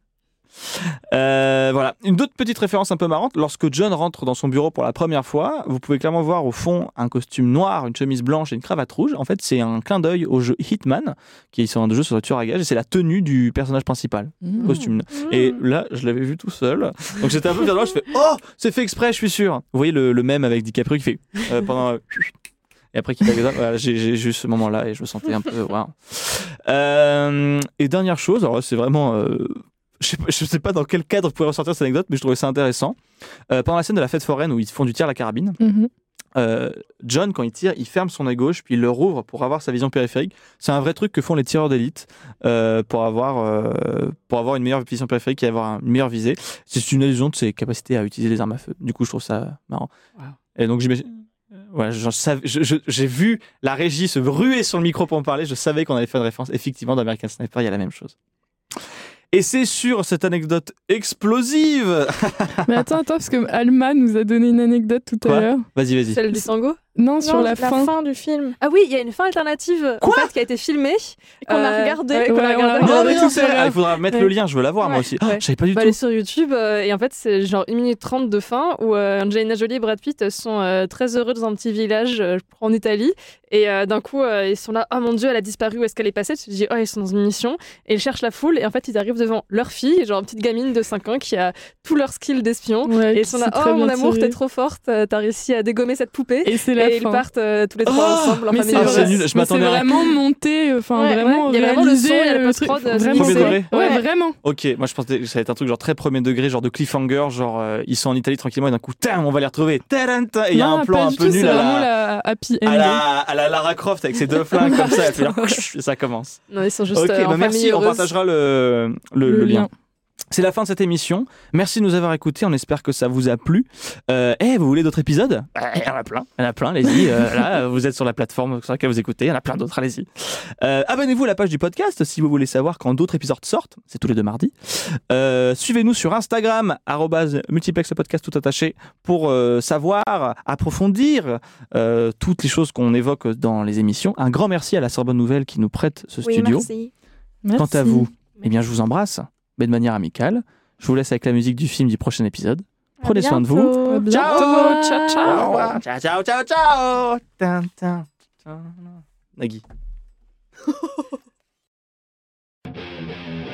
Euh, voilà. Une autre petite référence un peu marrante. Lorsque John rentre dans son bureau pour la première fois, vous pouvez clairement voir au fond un costume noir, une chemise blanche et une cravate rouge. En fait, c'est un clin d'œil au jeu Hitman, qui est un jeu sur le tueur à gage, et c'est la tenue du personnage principal, Mmh. costume. Mmh. Et là, je l'avais vu tout seul. Donc j'étais un peu. Je fais Oh, c'est fait exprès, je suis sûr. Vous voyez le, le même avec DiCaprio qui fait euh, pendant. euh, et après qu'il a voilà, j'ai eu ce moment-là et je me sentais un peu. Euh, et dernière chose, alors là, c'est vraiment. euh, je sais, pas, je sais pas dans quel cadre vous pouvez ressortir cette anecdote, mais je trouvais ça intéressant. Euh, pendant la scène de la fête foraine où ils font du tir à la carabine, Mhm. euh, John, quand il tire, il ferme son œil gauche, puis il le rouvre pour avoir sa vision périphérique. C'est un vrai truc que font les tireurs d'élite euh, pour, avoir, euh, pour avoir une meilleure vision périphérique et avoir un- une meilleure visée. C'est une allusion de ses capacités à utiliser les armes à feu. Du coup, je trouve ça marrant. Wow. Et donc, j'imagine. Ouais, j'ai vu la régie se ruer sur le micro pour en parler. Je savais qu'on allait faire une référence. Effectivement, d'American Sniper, il y a la même chose. Et c'est sur cette anecdote explosive. <laughs> Mais attends, attends, parce que Alma nous a donné une anecdote tout Quoi? à l'heure. Vas-y, vas-y. Celle du tango Non, sur Non, la, fin. du film. Ah oui, il y a une fin alternative en fait, qui a été filmée. Qu'on a Euh, regardé. ouais, qu'on a Ouais, on a regardé. tout. Ah, il faudra mettre Ouais. le lien, je veux la voir moi aussi. Ouais. je savais pas du Bah, tout. elle est sur YouTube euh, et en fait c'est genre 1 minute 30 de fin où euh, Angelina Jolie et Brad Pitt sont euh, très heureux dans un petit village euh, en Italie et euh, d'un coup euh, ils sont là oh mon dieu elle a disparu où est-ce qu'elle est passée? Tu te dis oh ils sont dans une mission et ils cherchent la foule et en fait ils arrivent devant leur fille genre une petite gamine de 5 ans qui a tous leurs skills d'espion Ouais, et ils sont là oh mon amour t'es trop forte t'as réussi à dégommer cette poupée Et c'est la et ils partent euh, tous les trois Oh ensemble en mais famille c'est vraiment monté, enfin Ouais, vraiment ouais, il y a vraiment le son, il y a le post-prod, euh, vraiment Premier quoi. degré Ouais, Ouais. vraiment. Ok, moi je pensais que ça allait être un truc genre très premier degré, genre de cliffhanger, genre euh, ils sont en Italie tranquillement et d'un coup, tam, on va les retrouver. Et il y a un plan un peu nul à vraiment la, la happy à, ending. la, à la Lara Croft avec ses deux flingues comme ça, et, puis là, et ça commence. non ils sont juste Ok, euh, bah merci, on partagera le lien. C'est la fin de cette émission. Merci de nous avoir écoutés. On espère que ça vous a plu. Euh, eh, vous voulez d'autres épisodes? Eh, Il y en a plein. Il y en a plein. Allez-y. Euh, là, vous êtes sur la plateforme sur laquelle vous écoutez. Il y en a plein d'autres. Allez-y. Euh, Abonnez-vous à la page du podcast si vous voulez savoir quand d'autres épisodes sortent. C'est tous les deux mardis. Euh, Suivez-nous sur Instagram, arrobase multiplex le podcast tout attaché, pour euh, savoir, approfondir euh, toutes les choses qu'on évoque dans les émissions. Un grand merci à la Sorbonne Nouvelle qui nous prête ce Oui, studio. merci. Quant à vous, eh bien, je vous embrasse, mais de manière amicale. Je vous laisse avec la musique du film du prochain épisode. Prenez soin de vous. Ciao, ciao. Ciao, ciao, ciao, ciao. Tin, tin, tin. Nagui. <laughs>